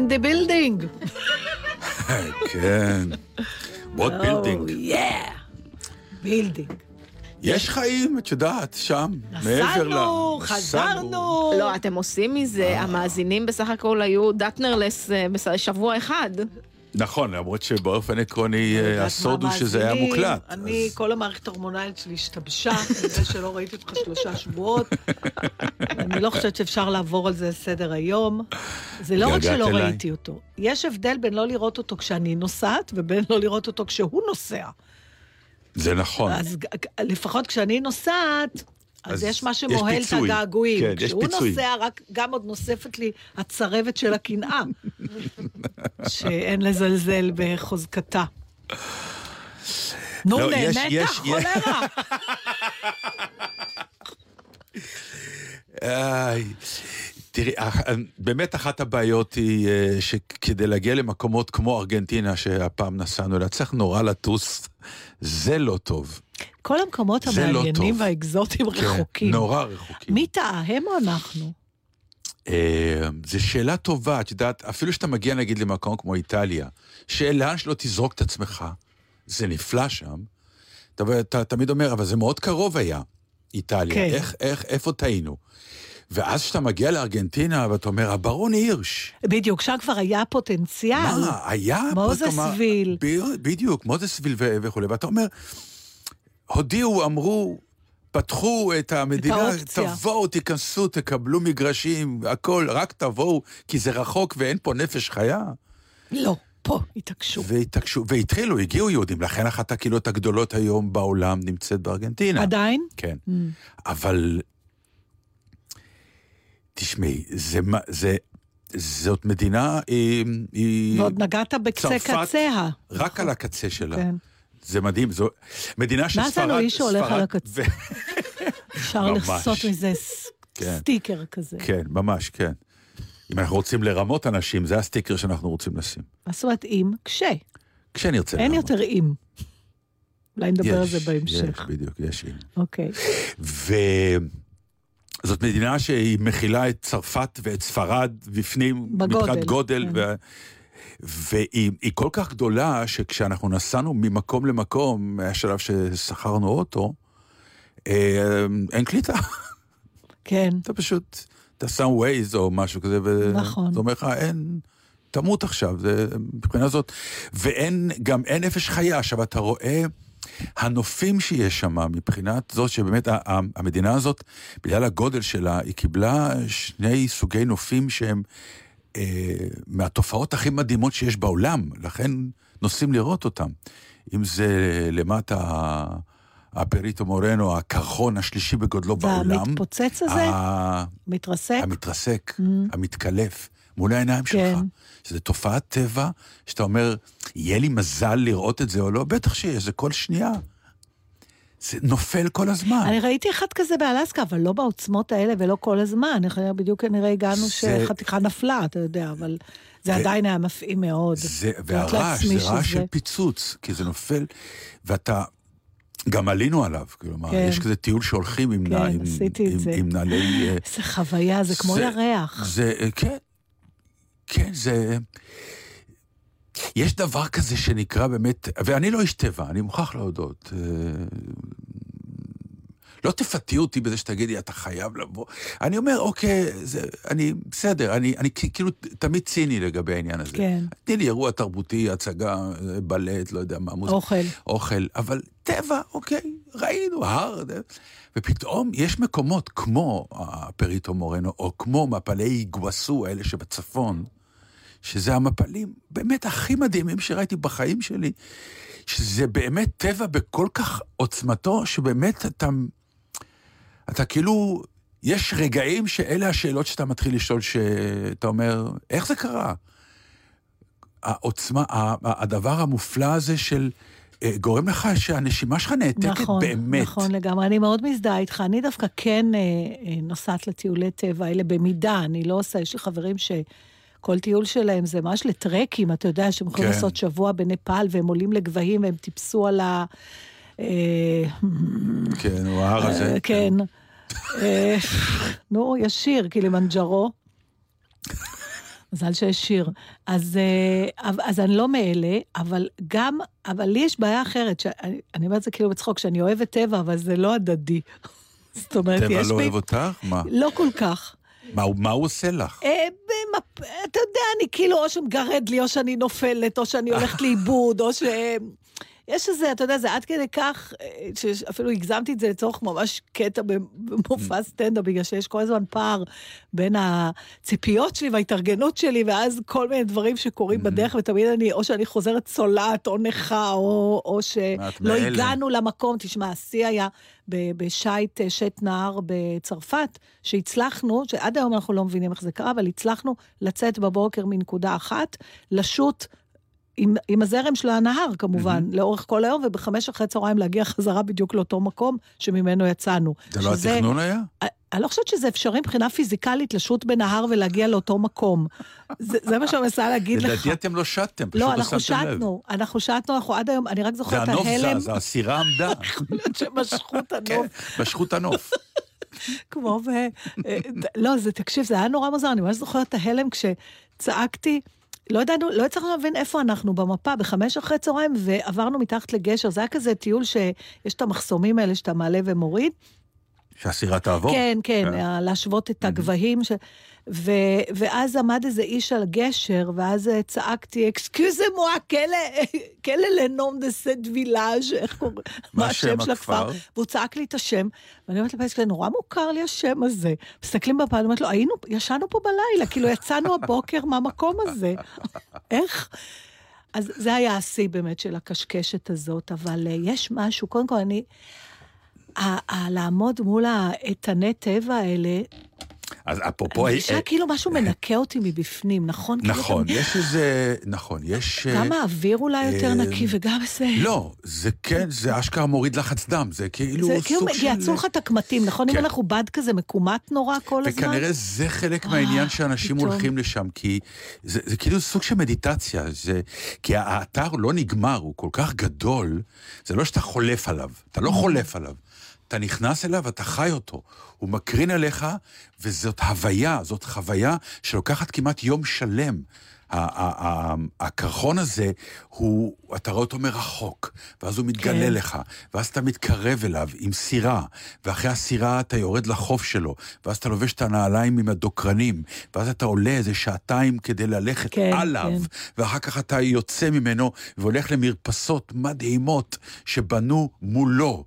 in the building. כן. what oh, building? yeah. building. יש חיים, את יודעת, שם, מעבר ל... נסענו, חזרנו. לא, אתם עושים מזה, המאזינים בסך הכל היו דאטנרלס אה, שבוע אחד. נכון, למרות שבאופן עקרוני אה, הסוד הוא שזה היה מוקלט. אני, כל המערכת ההורמונלית שלי השתבשה, בגלל שלא ראיתי אותך שלושה שבועות. אני לא חושבת שאפשר לעבור על זה סדר היום. זה לא רק שלא ראיתי אותו, יש הבדל בין לא לראות אותו כשאני נוסעת, ובין לא לראות אותו כשהוא נוסע. זה נכון. אז לפחות כשאני נוסעת, אז, אז יש מה שמוהל את הגעגועים. כן, כשהוא נוסע, רק גם עוד נוספת לי הצרבת של הקנאה, שאין לזלזל בחוזקתה. נו, לא, נהנית, חולרה. תראי, באמת אחת הבעיות היא אה, שכדי להגיע למקומות כמו ארגנטינה, שהפעם נסענו אליה, צריך נורא לטוס, זה לא טוב. כל המקומות לא המעניינים לא והאקזוטיים כן, רחוקים. נורא רחוקים. מי טעה, הם או אנחנו? אה, זו שאלה טובה, את יודעת, אפילו שאתה מגיע נגיד למקום כמו איטליה, שלאן שלא תזרוק את עצמך, זה נפלא שם, אתה, אתה תמיד אומר, אבל זה מאוד קרוב היה, איטליה, כן. איך, איך, איפה טעינו? ואז כשאתה מגיע לארגנטינה ואתה אומר, הברון הירש. בדיוק, שם כבר היה פוטנציאל. מה, היה? מוזסוויל. בדיוק, מוזסוויל וכולי, ואתה אומר, הודיעו, אמרו, פתחו את המדינה, את תבואו, תיכנסו, תקבלו מגרשים, הכל, רק תבואו, כי זה רחוק ואין פה נפש חיה. לא. פה התעקשו. והתעקשו, והתחילו, הגיעו יהודים, לכן אחת הקהילות הגדולות היום בעולם נמצאת בארגנטינה. עדיין? כן. Mm. אבל, תשמעי, זה, זה, זאת מדינה, היא... היא ועוד נגעת בקצה קצה. רק על הקצה שלה. כן. זה מדהים, זו מדינה שספרד... מה זה אלוהי שהולך על הקצה? אפשר לעשות מזה כן. סטיקר כזה. כן, ממש, כן. אם אנחנו רוצים לרמות אנשים, זה הסטיקר שאנחנו רוצים לשים. מה זאת אומרת אם? כשה. כשנרצה לרמות. אין יותר אם. אולי נדבר על זה בהמשך. יש, בדיוק, יש אם. אוקיי. וזאת מדינה שהיא מכילה את צרפת ואת ספרד בפנים. מבחינת גודל. והיא כל כך גדולה, שכשאנחנו נסענו ממקום למקום, היה שלב ששכרנו אוטו, אה, אין קליטה. כן. אתה פשוט, אתה שם ווייז או משהו כזה, נכון. וזה אומר לך, אין, תמות עכשיו, זה מבחינה זאת, ואין, גם אין נפש חיה. עכשיו, אתה רואה... הנופים שיש שם, מבחינת זאת שבאמת המדינה הזאת, בגלל הגודל שלה, היא קיבלה שני סוגי נופים שהם מהתופעות הכי מדהימות שיש בעולם, לכן נוסעים לראות אותם. אם זה למטה הפריטו מורנו, הקרחון השלישי בגודלו בעולם. והמתפוצץ הזה? מתרסק? המתרסק, mm. המתקלף, מול העיניים כן. שלך. שזה תופעת טבע, שאתה אומר, יהיה לי מזל לראות את זה או לא? בטח שיש, זה כל שנייה. זה נופל כל הזמן. אני ראיתי אחד כזה באלסקה, אבל לא בעוצמות האלה ולא כל הזמן. בדיוק כנראה הגענו זה... שחתיכה נפלה, אתה יודע, אבל זה ו... עדיין היה מפעים מאוד. זה, והרעש, זה רעש שזה... של פיצוץ, כי זה נופל, ואתה... גם עלינו עליו, כלומר, כן. יש כזה טיול שהולכים עם, כן, נע, עם, עם, עם נעלי... אה, איזה חוויה, זה כמו ירח. זה, אה, כן, כן, זה... יש דבר כזה שנקרא באמת, ואני לא איש טבע, אני מוכרח להודות. אה, לא תפתי אותי בזה שתגידי, אתה חייב לבוא. אני אומר, אוקיי, זה, אני, בסדר, אני, אני כאילו תמיד ציני לגבי העניין הזה. כן. תני לי אירוע תרבותי, הצגה, בלט, לא יודע מה, מוזיקה. אוכל. אוכל, אבל טבע, אוקיי, ראינו, הר, ופתאום יש מקומות כמו הפריטו מורנו, או כמו מפלי איגווסו, האלה שבצפון, שזה המפלים באמת הכי מדהימים שראיתי בחיים שלי, שזה באמת טבע בכל כך עוצמתו, שבאמת אתה, אתה כאילו, יש רגעים שאלה השאלות שאתה מתחיל לשאול, שאתה אומר, איך זה קרה? העוצמה, הדבר המופלא הזה של... אה, גורם לך שהנשימה שלך נעתקת נכון, באמת. נכון לגמרי, אני מאוד מזדהה איתך. אני דווקא כן אה, אה, נוסעת לטיולי טבע האלה במידה, אני לא עושה, יש לי חברים ש... כל טיול שלהם זה ממש לטרקים, אתה יודע, שהם יכולים כן. לעשות שבוע בנפאל, והם עולים לגבהים, והם טיפסו על ה... אה, כן, הוא ההר הזה. אה, כן. אה, נו, יש שיר, קילימנג'רו. מזל שיש שיר. אז, אז אני לא מאלה, אבל גם, אבל לי יש בעיה אחרת, שאני אני אומרת את זה כאילו בצחוק, שאני אוהבת טבע, אבל זה לא הדדי. זאת אומרת, טבע יש לא בי... אוהב אותך? מה? לא כל כך. מה מה הוא עושה לך? אה. אתה יודע, אני כאילו, או שמגרד לי, או שאני נופלת, או שאני הולכת לאיבוד, או ש... יש איזה, אתה יודע, זה עד כדי כך, אה, שאפילו הגזמתי את זה לצורך ממש קטע במופע סטנדאפ, בגלל שיש כל הזמן פער בין הציפיות שלי וההתארגנות שלי, ואז כל מיני דברים שקורים בדרך, ותמיד אני, או שאני חוזרת צולעת, או נכה, או, או שלא. הגענו למקום. תשמע, השיא היה בשייט אה, שט נהר בצרפת, שהצלחנו, שעד היום אנחנו לא מבינים איך זה קרה, אבל הצלחנו לצאת בבוקר מנקודה אחת, לשוט עם, עם הזרם של הנהר, כמובן, mm-hmm. לאורך כל היום, ובחמש אחרי צהריים להגיע חזרה בדיוק לאותו מקום שממנו יצאנו. זה לא התכנון היה? אני לא חושבת שזה אפשרי מבחינה פיזיקלית לשוט בנהר ולהגיע לאותו מקום. זה, זה מה שאני מנסה להגיד לך. לדעתי אתם לא שטתם, פשוט לא, לא שמתם לב. שטנו, אנחנו שטנו, אנחנו עד היום, אני רק זה זוכרת את הנוף ההלם. זז, הסירה עמדה. יכול להיות שמשכו את כן, הנוף. משכו את הנוף. כמו ב... אה, לא, זה, תקשיב, זה היה נורא מוזר, אני ממש זוכרת את ההלם כשצעקתי. לא ידענו, לא הצלחנו להבין איפה אנחנו במפה, בחמש אחרי צהריים, ועברנו מתחת לגשר. זה היה כזה טיול שיש את המחסומים האלה שאתה מעלה ומוריד. שהסירה תעבור? כן, כן, כן. ה- להשוות את הגבהים. ש... ו... ואז עמד איזה איש על גשר, ואז אה, צעקתי, אקסקיוזה מואה, כלה לנום דה סט וילאז', איך קוראים? מה השם שם של הכפר? והוא צעק לי את השם, ואני אומרת לפייסק, נורא מוכר לי השם הזה. מסתכלים בפעם, אני אומרת לו, היינו, ישנו פה בלילה, כאילו יצאנו הבוקר מהמקום הזה. איך? אז זה היה השיא באמת של הקשקשת הזאת, אבל אה, יש משהו, קודם כל אני... לעמוד מול האיתני טבע האלה, אז אפרופו... אני אה, מרגישה כאילו משהו מנקה אותי מבפנים, נכון? כאילו נכון, יש איזה... נכון, יש... אה, גם האוויר אולי יותר אה, נקי וגם זה... לא, זה כן, זה אשכרה מוריד לחץ דם, זה כאילו זה סוג כאילו של... יעצו לך את הקמטים, נכון? אם כן. אנחנו בד כזה מקומט נורא כל הזמן. וכנראה זה חלק אה, מהעניין שאנשים. הולכים לשם, כי זה, זה כאילו סוג של מדיטציה, זה, כי האתר לא נגמר, הוא כל כך גדול, זה לא שאתה חולף עליו, אתה. לא חולף עליו. אתה נכנס אליו, אתה חי אותו. הוא מקרין עליך, וזאת הוויה, זאת חוויה שלוקחת כמעט יום שלם. הקרחון הזה, הוא, אתה רואה אותו מרחוק, ואז הוא מתגלה כן. לך, ואז אתה מתקרב אליו עם סירה, ואחרי הסירה אתה יורד לחוף שלו, ואז אתה לובש את הנעליים עם הדוקרנים, ואז אתה עולה איזה שעתיים כדי ללכת כן, עליו, כן. ואחר כך אתה יוצא ממנו והולך למרפסות מדהימות שבנו מולו.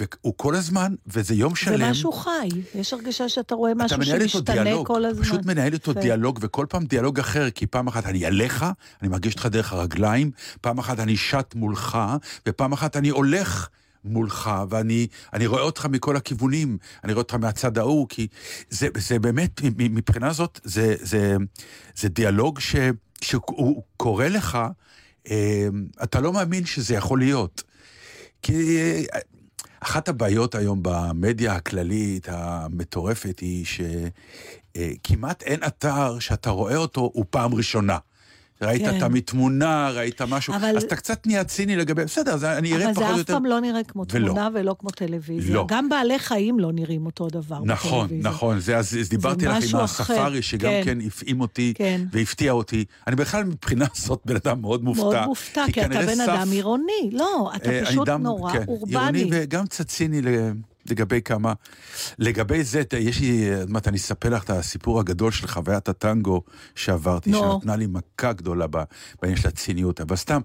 והוא כל הזמן, וזה יום זה שלם. משהו חי, יש הרגשה שאתה רואה אתה משהו מנהל איתו שמשתנה דיאלוג, כל הזמן. פשוט מנהל איתו כן. דיאלוג, וכל פעם דיאלוג אחר, כי פעם אחת אני עליך, אני מרגיש אותך דרך הרגליים, פעם אחת אני שט מולך, ופעם אחת אני הולך מולך, ואני אני רואה אותך מכל הכיוונים, אני רואה אותך מהצד ההוא, כי זה, זה באמת, מבחינה זאת, זה, זה, זה דיאלוג ש, שהוא קורא לך, אה, אתה לא מאמין שזה יכול להיות. כי אה, אחת הבעיות היום במדיה הכללית המטורפת היא שכמעט אין אתר שאתה רואה אותו, הוא פעם ראשונה. ראית כן. את מתמונה, ראית משהו, אבל- אז אתה קצת נהיה ציני לגבי, בסדר, אז אני אראה אבל פחות זה או אף יותר. פעם לא נראה כמו ולא. תמונה ולא כמו טלוויזיה. לא. גם בעלי חיים לא נראים אותו דבר נכון, בטלוויזיה. נכון, זה, אז, אז דיברתי לך עם הספארי, שגם כן, כן. הפעים אותי, כן. והפתיע אותי. אני בכלל מבחינה זאת בן אדם מאוד מופתע. מאוד מופתע, כי אתה כנראה בן סף- אדם עירוני. לא, אתה אה, פשוט דם- נורא כן, אורבני. עירוני וגם קצת ציני ל... לגבי כמה... לגבי זה, יש לי, עוד מעט אני אספר לך את הסיפור הגדול של חוויית הטנגו שעברתי, נו. שנתנה לי מכה גדולה בעניין של הציניות. אבל סתם,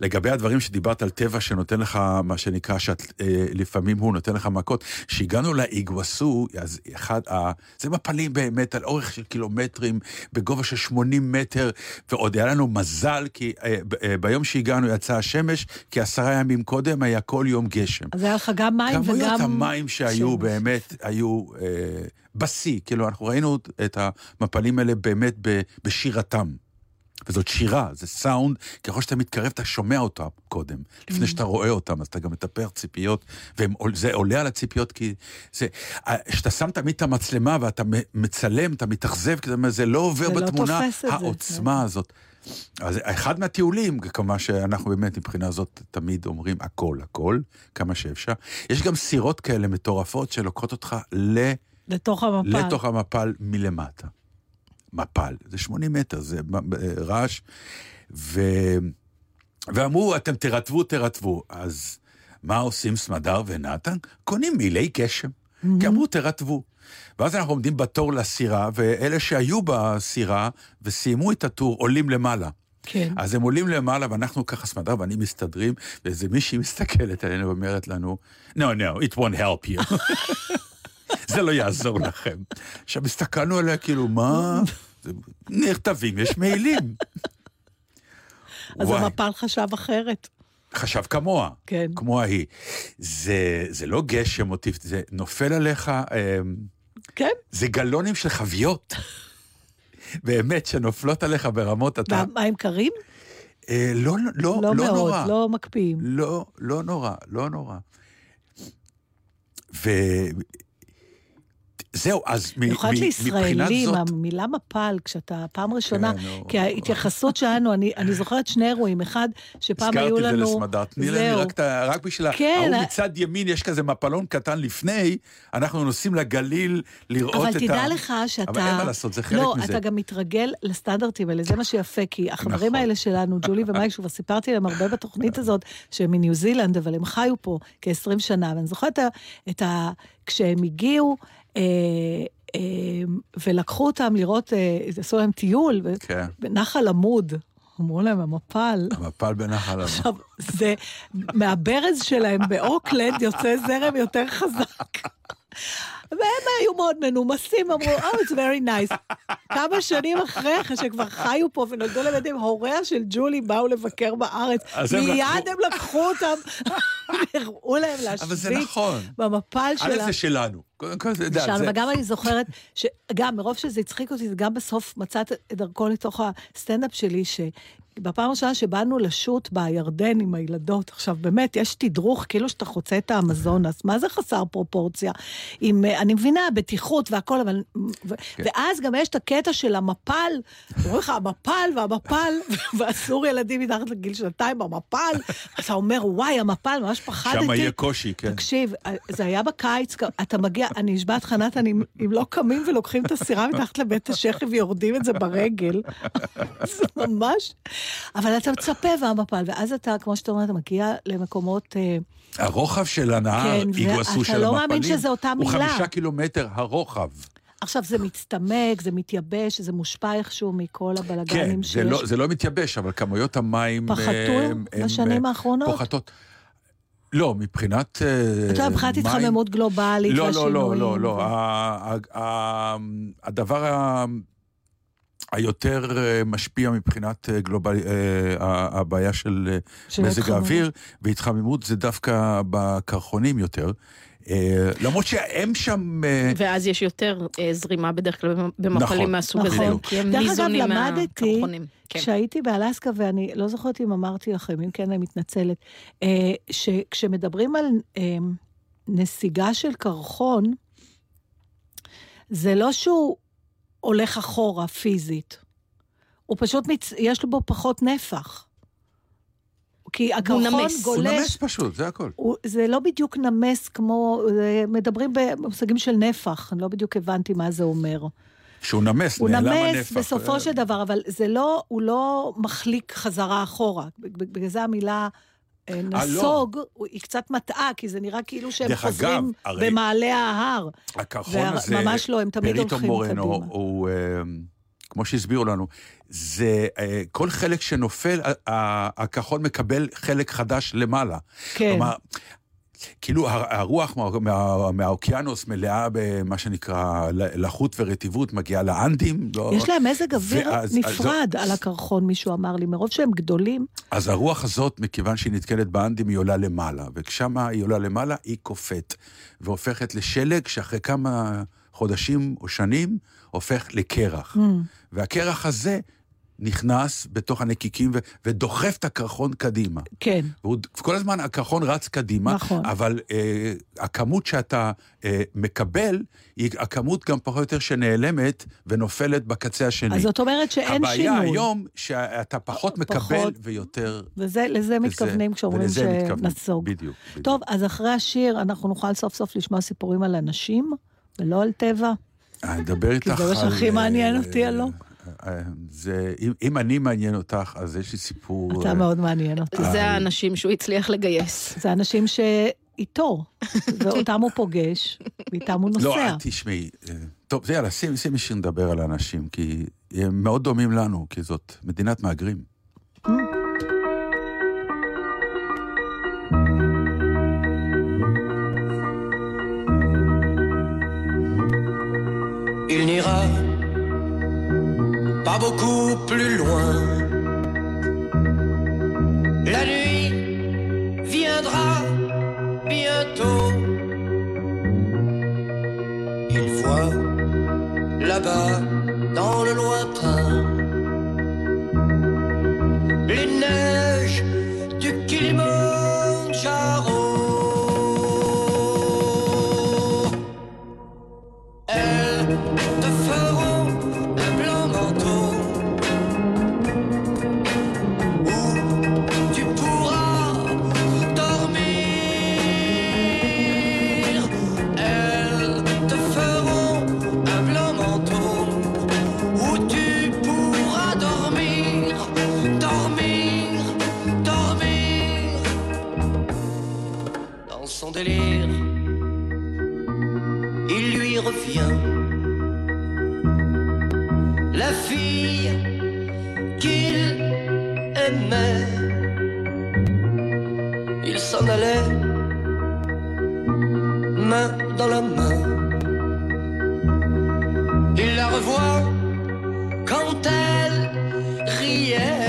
לגבי הדברים שדיברת על טבע שנותן לך, מה שנקרא, שלפעמים הוא נותן לך מכות, כשהגענו לאיגווסו, אז אחד, ה- זה מפלים באמת על אורך של קילומטרים, בגובה של 80 מטר, ועוד היה לנו מזל, כי אה, אה, ביום שהגענו יצאה השמש, כי עשרה ימים קודם היה כל יום גשם. אז היה לך גם מים וגם... המים שהיו שמש. באמת היו אה, בשיא, כאילו אנחנו ראינו את המפלים האלה באמת ב, בשירתם. וזאת שירה, זה סאונד, ככל שאתה מתקרב אתה שומע אותם קודם, לפני שאתה רואה אותם, אז אתה גם מטפח ציפיות, וזה עולה על הציפיות כי זה, כשאתה שם תמיד את המצלמה ואתה מצלם, אתה מתאכזב, כי זה לא עובר זה לא בתמונה, תופס את זה, העוצמה הזאת. אז אחד מהטיולים, כמובן שאנחנו באמת מבחינה זאת תמיד אומרים הכל, הכל, כמה שאפשר. יש גם סירות כאלה מטורפות שלוקחות אותך ל... לתוך המפל. לתוך המפל מלמטה. מפל, זה 80 מטר, זה רעש. ו... ואמרו, אתם תרטבו, תרטבו. אז מה עושים סמדר ונתן? קונים מילי גשם. כי אמרו, תרטבו. ואז אנחנו עומדים בתור לסירה, ואלה שהיו בסירה וסיימו את הטור עולים למעלה. כן. אז הם עולים למעלה, ואנחנו ככה, סמדר ואני מסתדרים, ואיזה מישהי מסתכלת עלינו ואומרת לנו, no, no, it won't help you. זה לא יעזור לכם. עכשיו, הסתכלנו עליה כאילו, מה? נכתבים, יש מעילים. אז המפל חשב אחרת. חשב כמוה, כן. כמו ההיא. זה, זה לא גשם מוטיב, זה נופל עליך, אה, כן. זה גלונים של חביות. באמת, שנופלות עליך ברמות, אתה... והמים קרים? אה, לא, לא, לא לא מאוד, נורא. לא מקפיאים. לא, לא נורא, לא נורא. ו... זהו, אז מ- במיוחד מ- לישראלים, מבחינת זאת... המילה מפל, כשאתה פעם ראשונה, כן. כי ההתייחסות שלנו, אני אני זוכרת שני אירועים, אחד, שפעם היו הזכרתי את לנו... זה לסמדר, תני לי. רק, בשביל... כן, ההוא מצד ימין יש כזה מפלון קטן לפני, אנחנו נוסעים לגליל לראות את ה... אבל תדע לך שאתה... אבל אין מה לעשות, זה חלק לא, מזה. אתה גם מתרגל לסטנדרטים האלה, זה מה שיפה, כי החברים נכון. האלה שלנו, ג'ולי ומייק, שכבר סיפרתי להם הרבה בתוכנית הזאת, שהם מניו זילנד, אבל הם חיו פה כ-20 שנה, ואני זוכרת את ה-. כשהם הגיעו, ולקחו אותם לראות, אה, עשו להם טיול, כן, בנחל עמוד, אמרו להם, המפל. המפל בנחל עמוד. עכשיו, זה, מהברז שלהם באוקלנד יוצא זרם יותר חזק. והם היו מאוד מנומסים, אמרו, Oh, it's very nice. כמה שנים אחרי, אחרי שכבר חיו פה ונולדו להם ילדים, הוריה של ג'ולי באו לבקר בארץ. מיד הם לקחו אותם, הראו להם אבל זה להשוויץ נכון. במפל א', שלה. זה שלנו. קודם כל, זה... שם, וגם אני זוכרת, שגם מרוב שזה הצחיק אותי, זה גם בסוף מצאת את דרכו לתוך הסטנדאפ שלי, שבפעם הראשונה שבאנו לשוט בירדן עם הילדות, עכשיו באמת, יש תדרוך כאילו שאתה חוצה את האמזונס, מה זה חסר פרופורציה? עם, אה, אני מבינה, בטיחות והכל, אבל... ו- ואז גם יש את הקטע של המפל, אומרים לך, המפל והמפל, ואסור ילדים מתחת לגיל שנתיים במפל, אתה אומר, וואי, המפל, ממש פחדתי. שם יהיה קושי, כן. תקשיב, זה היה בקיץ, אתה מגיע, אני נשבעת לך, נתן, אם, לא קמים ולוקחים את הסירה מתחת לבית השחי ויורדים את זה ברגל, זה ממש... אבל אתה מצפה והמפל, ואז אתה, כמו שאתה אומר, אתה מגיע למקומות... אה, הרוחב של הנהר, כן, איגווסו ואתה של לא המפלים, מאמין שזה אותה הוא מילה. חמישה קילומטר הרוחב. עכשיו, זה מצטמק, זה מתייבש, זה מושפע איכשהו מכל כן, הבלגנים זה שיש. לא, זה לא מתייבש, אבל כמויות המים... פחתו הם- הם, בשנים אה, האחרונות? פוחתות. לא, מבחינת אה, אתה יודע, מבחינת התחממות גלובלית לא, לא, והשינויים. לא, לא, לא. ה- ה- הדבר ה- היותר אה, משפיע מבחינת אה, גלובל... אה, הבעיה של של מזג. האוויר והתחממות זה דווקא בקרחונים יותר. אה, למרות שהם שם... אה, ואז יש יותר אה, זרימה בדרך כלל במפלים נכון, מהסוג הזה, נכון. כי הם דרך אגב, ניזונים למדתי מהקרחונים. כן. כשהייתי באלסקה, ואני לא זוכרת אם אמרתי לכם, אם כן, אני מתנצלת, אה, שכשמדברים על אה, נסיגה של קרחון, זה לא שהוא הולך אחורה פיזית, הוא פשוט, מצ... יש בו פחות נפח. כי הקרחון נמס. הוא גולש... נמס פשוט, זה הכל. הוא, זה לא בדיוק נמס כמו, מדברים במושגים של נפח, אני לא בדיוק הבנתי מה זה אומר. שהוא נמס, הוא נעלם נמס הנפח. בסופו אה, של דבר, אבל זה לא, הוא לא מחליק חזרה אחורה. בג- בגלל זה המילה אה. נסוג, הוא- היא קצת מטעה, כי זה נראה כאילו שהם דרך אגב, חוזרים הרי- במעלה ההר. הקרחון וה- הזה, ממש לא, הם תמיד הולכים מורנו, קדימה. הוא, אה, כמו שהסבירו לנו, זה אה, כל חלק שנופל, ה- ה- הקרחון מקבל חלק חדש למעלה. כן. כלומר, כאילו הר- הרוח מה, מה, מהאוקיינוס מלאה במה שנקרא לחות ורטיבות, מגיעה לאנדים. לא, יש להם מזג אוויר ואז- אז נפרד על הקרחון, מישהו אמר לי, מרוב שהם גדולים. אז הרוח הזאת, מכיוון שהיא נתקלת באנדים, היא עולה למעלה, וכשם היא עולה למעלה, היא קופאת, והופכת לשלג שאחרי כמה חודשים או שנים הופך לקרח. Mm. והקרח הזה נכנס בתוך הנקיקים ו- ודוחף את הקרחון קדימה. כן. והוא, כל הזמן הקרחון רץ קדימה, נכון. אבל אה, הכמות שאתה אה, מקבל, היא הכמות גם פחות או יותר שנעלמת ונופלת בקצה השני. אז זאת אומרת שאין הבעיה שינוי. היום שאתה פחות מקבל פחות. ויותר... וזה, לזה מתכוונים כשאומרים. שנסוג. בדיוק. בדיוק. טוב, אז אחרי השיר אנחנו נוכל סוף סוף לשמוע סיפורים על אנשים, ולא על טבע. אני אדבר איתך זה מה על, שהכי מעניין אה, אותי, הלא? זה, אם, אם אני מעניין אותך, אז יש לי סיפור... אתה אה, מאוד מעניין אותי. זה האנשים שהוא הצליח לגייס. זה אנשים שאיתו, ואותם הוא פוגש, ואיתם הוא לא, נוסע. אל תשמעי. אה, טוב, זה יאללה, שימי שימי שיר נדבר על האנשים, כי הם מאוד דומים לנו, כי זאת מדינת מהגרים. il n'ira beaucoup plus loin. La nuit viendra bientôt. Il voit là-bas dans le lointain dans la main. Il la revoit quand elle riait.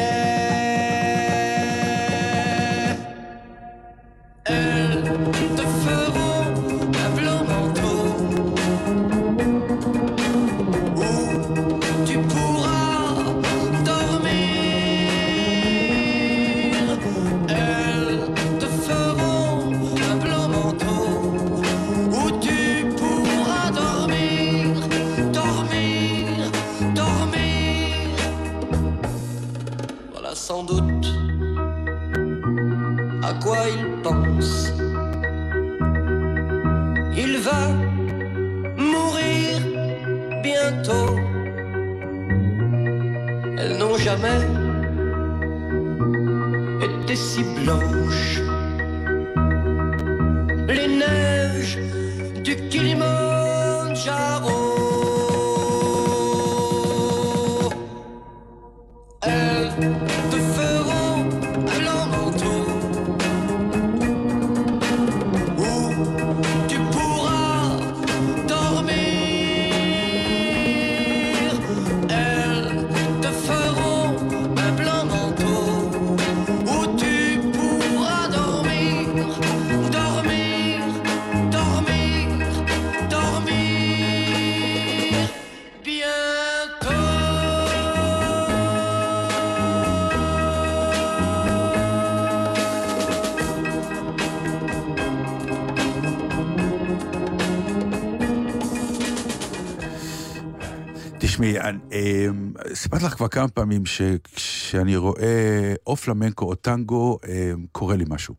תשמעי, אה, סיפרתי לך כבר כמה פעמים שכשאני רואה או פלמנקו או טנגו, אה, קורה לי משהו.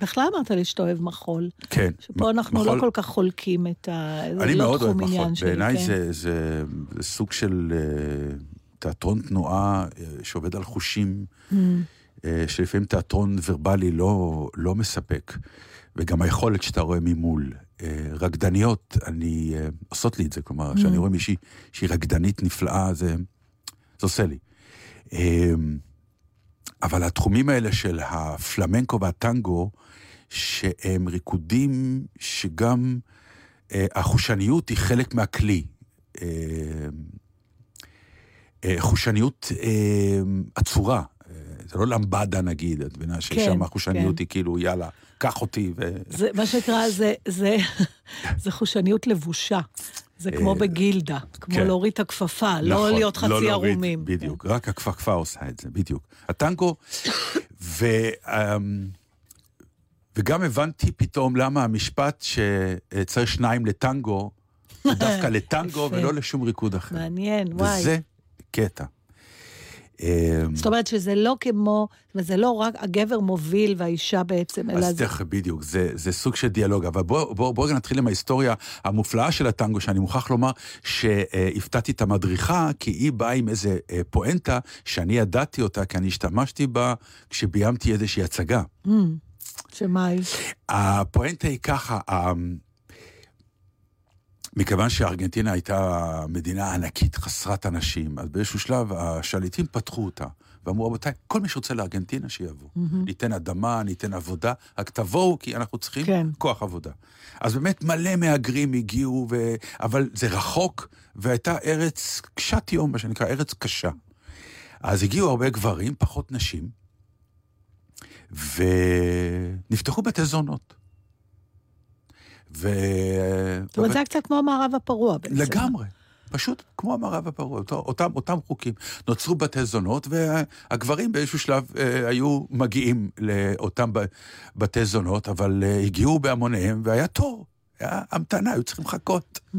בכלל אמרת לי שאתה אוהב מחול. כן. שפה אנחנו מחול- לא כל כך חולקים את ה... אני לא מאוד אוהב מחול. בעיניי כן. זה, זה, זה סוג של אה, תיאטרון תנועה אה, שעובד על חושים. Mm. אה, שלפעמים תיאטרון ורבלי לא, לא מספק, וגם היכולת שאתה רואה ממול. אה, רקדניות, אני, אה, עושות לי את זה, כלומר, כשאני רואה מישהי שהיא רקדנית נפלאה, זה, זה עושה לי. אה, אבל התחומים האלה של הפלמנקו והטנגו, שהם ריקודים שגם אה, החושניות היא חלק מהכלי. אה, אה, חושניות אה, עצורה. אה, זה לא למבדה נגיד, את מבינה ששם החושניות כן. היא כאילו, יאללה, קח אותי. ו... זה, מה שנקרא, זה, זה, זה חושניות לבושה. זה כמו בגילדה, כמו כן. להוריד את הכפפה, לא נכון, להיות חצי להוריד, ערומים. בדיוק, רק הכפפה עושה את זה, בדיוק. הטנגו, ו, אמ, וגם הבנתי פתאום למה המשפט שצריך שניים לטנגו, הוא דווקא לטנגו. ולא לשום ריקוד אחר. מעניין, וואי. וזה קטע. אמ, זאת אומרת שזה לא כמו, וזה לא רק הגבר מוביל והאישה בעצם, אלא אז זה... תכף, בדיוק, זה, זה סוג של דיאלוג. אבל בואו בוא, בוא נתחיל עם ההיסטוריה המופלאה של הטנגו, שאני מוכרח לומר שהפתעתי את המדריכה, כי היא באה עם איזה אה, פואנטה שאני ידעתי אותה, כי אני השתמשתי בה כשביימתי איזושהי הצגה. Mm, שמה היא? הפואנטה היא ככה, ה- מכיוון שארגנטינה הייתה מדינה ענקית, חסרת אנשים, אז באיזשהו שלב השליטים פתחו אותה, ואמרו, רבותיי, כל מי שרוצה לארגנטינה שיבוא. ניתן אדמה, ניתן עבודה, רק תבואו, כי אנחנו צריכים כן. כוח עבודה. אז באמת מלא מהגרים הגיעו, ו... אבל זה רחוק, והייתה ארץ קשת יום, מה שנקרא, ארץ קשה. אז הגיעו הרבה גברים, פחות נשים, ונפתחו בתי זונות. ו... זאת אומרת, זה היה קצת כמו המערב הפרוע בעצם. לגמרי. פשוט כמו המערב הפרוע, אותם, אותם חוקים. נוצרו בתי זונות, והגברים באיזשהו שלב אה, היו מגיעים לאותם ב- בתי זונות, אבל אה, הגיעו בהמוניהם והיה תור, היה המתנה, היו צריכים לחכות. Mm-hmm.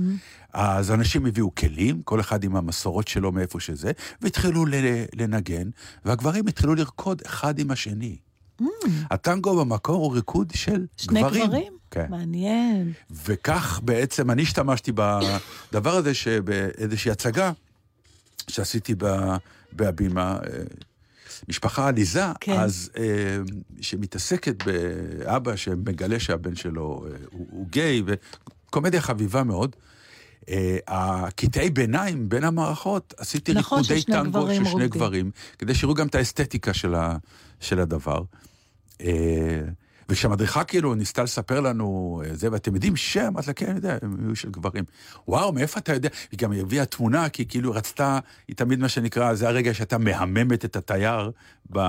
אז אנשים הביאו כלים, כל אחד עם המסורות שלו מאיפה שזה, והתחילו לנגן, והגברים התחילו לרקוד אחד עם השני. הטנגו במקור הוא ריקוד של. שני גברים. גברים? כן. מעניין. וכך בעצם אני השתמשתי בדבר הזה שבאיזושהי הצגה שעשיתי בהבימה, אה, משפחה עליזה, כן. אז אה, שמתעסקת באבא שמגלה שהבן שלו אה, הוא, הוא גיי, וקומדיה חביבה מאוד. אה, הקטעי ביניים בין המערכות, עשיתי נכון, ריקודי טנגו של שני. גברים, כדי שיראו גם את האסתטיקה של, ה, של הדבר. אה, וכשהמדריכה כאילו ניסתה לספר לנו אה, זה, ואתם יודעים שם? אמרתי לה, כן, אני יודע, הם היו של גברים. וואו, מאיפה אתה יודע? היא גם הביאה תמונה, כי כאילו רצתה, היא תמיד מה שנקרא, זה הרגע שאתה מהממת את התייר ב...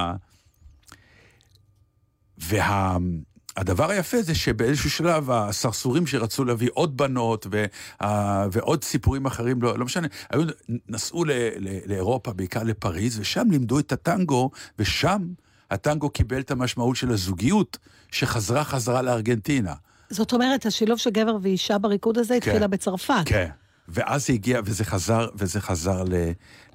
והדבר היפה זה שבאיזשהו שלב הסרסורים שרצו להביא עוד בנות ו, ה- ועוד סיפורים אחרים, לא, לא משנה, היו, נסעו ל, ל, לאירופה, בעיקר לפריז, ושם לימדו את הטנגו, ושם הטנגו קיבל את המשמעות של הזוגיות שחזרה חזרה לארגנטינה. זאת אומרת, השילוב של גבר ואישה בריקוד הזה התחילה בצרפת. כן. ואז זה הגיע, וזה חזר, וזה חזר ל,